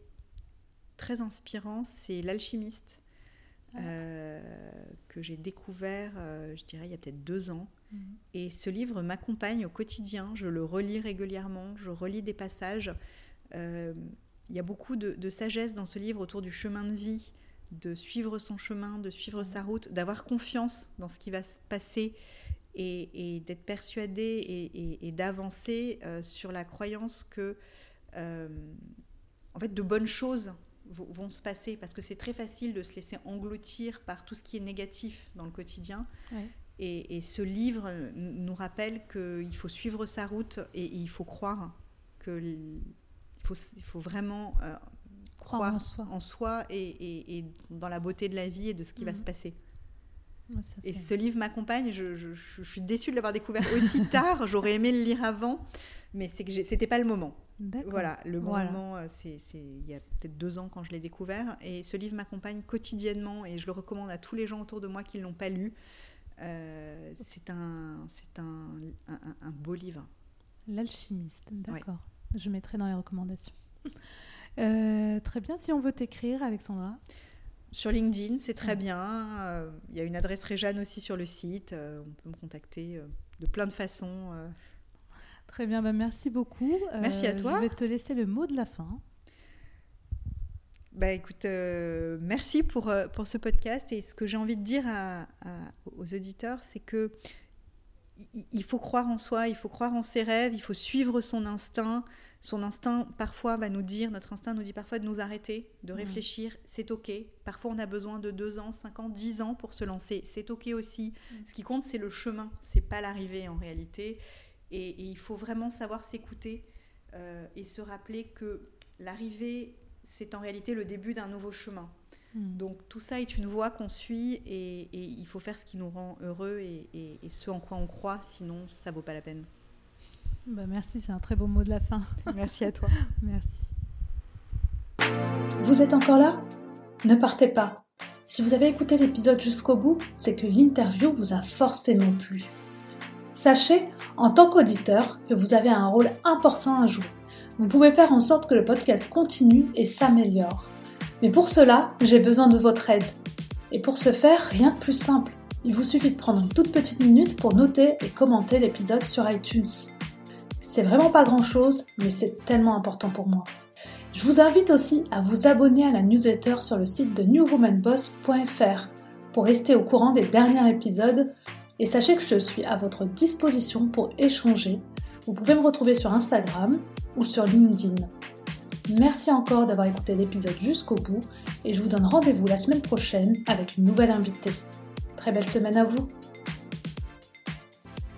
très inspirant, c'est L'alchimiste. Euh, que j'ai découvert, euh, je dirais, il y a peut-être deux ans. Mhm. Et ce livre m'accompagne au quotidien, je le relis régulièrement, je relis des passages. Euh, il y a beaucoup de, sagesse dans ce livre autour du chemin de vie, de suivre son chemin, de suivre sa route, d'avoir confiance dans ce qui va se passer et, d'être persuadé et, et d'avancer sur la croyance que, en fait, de bonnes choses vont se passer parce que c'est très facile de se laisser engloutir par tout ce qui est négatif dans le quotidien. Et, ce livre nous rappelle qu'il faut suivre sa route et, il faut croire qu'il faut, il faut vraiment euh, croire, en soi, et, dans la beauté de la vie et de ce qui va mhm. se passer. et ce livre m'accompagne. Je, je, suis déçue de l'avoir découvert aussi tard. J'aurais aimé le lire avant, mais c'est que c'était pas le moment. Voilà, le bon moment, euh, c'est il y a peut-être deux ans quand je l'ai découvert. Et ce livre m'accompagne quotidiennement et je le recommande à tous les gens autour de moi qui ne l'ont pas lu. Euh, c'est un, un, un, un, beau livre. L'alchimiste, d'accord. Je mettrai dans les recommandations. Euh, très bien, si on veut t'écrire, Alexandra sur LinkedIn, c'est très bien. Il y a une adresse Réjeanne aussi sur le site. on peut me contacter de plein de façons. Très bien, bah, merci beaucoup. Merci à euh, toi. Je vais te laisser le mot de la fin. Bah écoute, euh, merci pour, euh, pour ce podcast et ce que j'ai envie de dire aux auditeurs, c'est que il faut croire en soi, il faut croire en ses rêves, il faut suivre son instinct. Son instinct, parfois, va nous dire, notre instinct nous dit parfois de nous arrêter, de réfléchir, c'est OK. Parfois, on a besoin de deux ans, cinq ans, dix ans pour se lancer, c'est OK aussi. Mm. Ce qui compte, c'est le chemin, c'est pas l'arrivée en réalité. Et, il faut vraiment savoir s'écouter euh, et se rappeler que l'arrivée, c'est en réalité le début d'un nouveau chemin. Hmm. Donc tout ça est une voie qu'on suit et, il faut faire ce qui nous rend heureux et, ce en quoi on croit, sinon ça vaut pas la peine. Bah merci, c'est un très beau mot de la fin. merci à toi. merci. Vous êtes encore là? Ne partez pas. Si vous avez écouté l'épisode jusqu'au bout, c'est que l'interview vous a forcément plu. Sachez, en tant qu'auditeur, que vous avez un rôle important à jouer. Vous pouvez faire en sorte que le podcast continue et s'améliore. Mais pour cela, j'ai besoin de votre aide. Et pour ce faire, rien de plus simple. Il vous suffit de prendre une toute petite minute pour noter et commenter l'épisode sur iTunes. C'est vraiment pas grand chose, mais c'est tellement important pour moi. Je vous invite aussi à vous abonner à la newsletter sur le site de newwomanboss.fr pour rester au courant des derniers épisodes et sachez que je suis à votre disposition pour échanger. Vous pouvez me retrouver sur Instagram ou sur LinkedIn. Merci encore d'avoir écouté l'épisode jusqu'au bout et je vous donne rendez-vous la semaine prochaine avec une nouvelle invitée. Très belle semaine à vous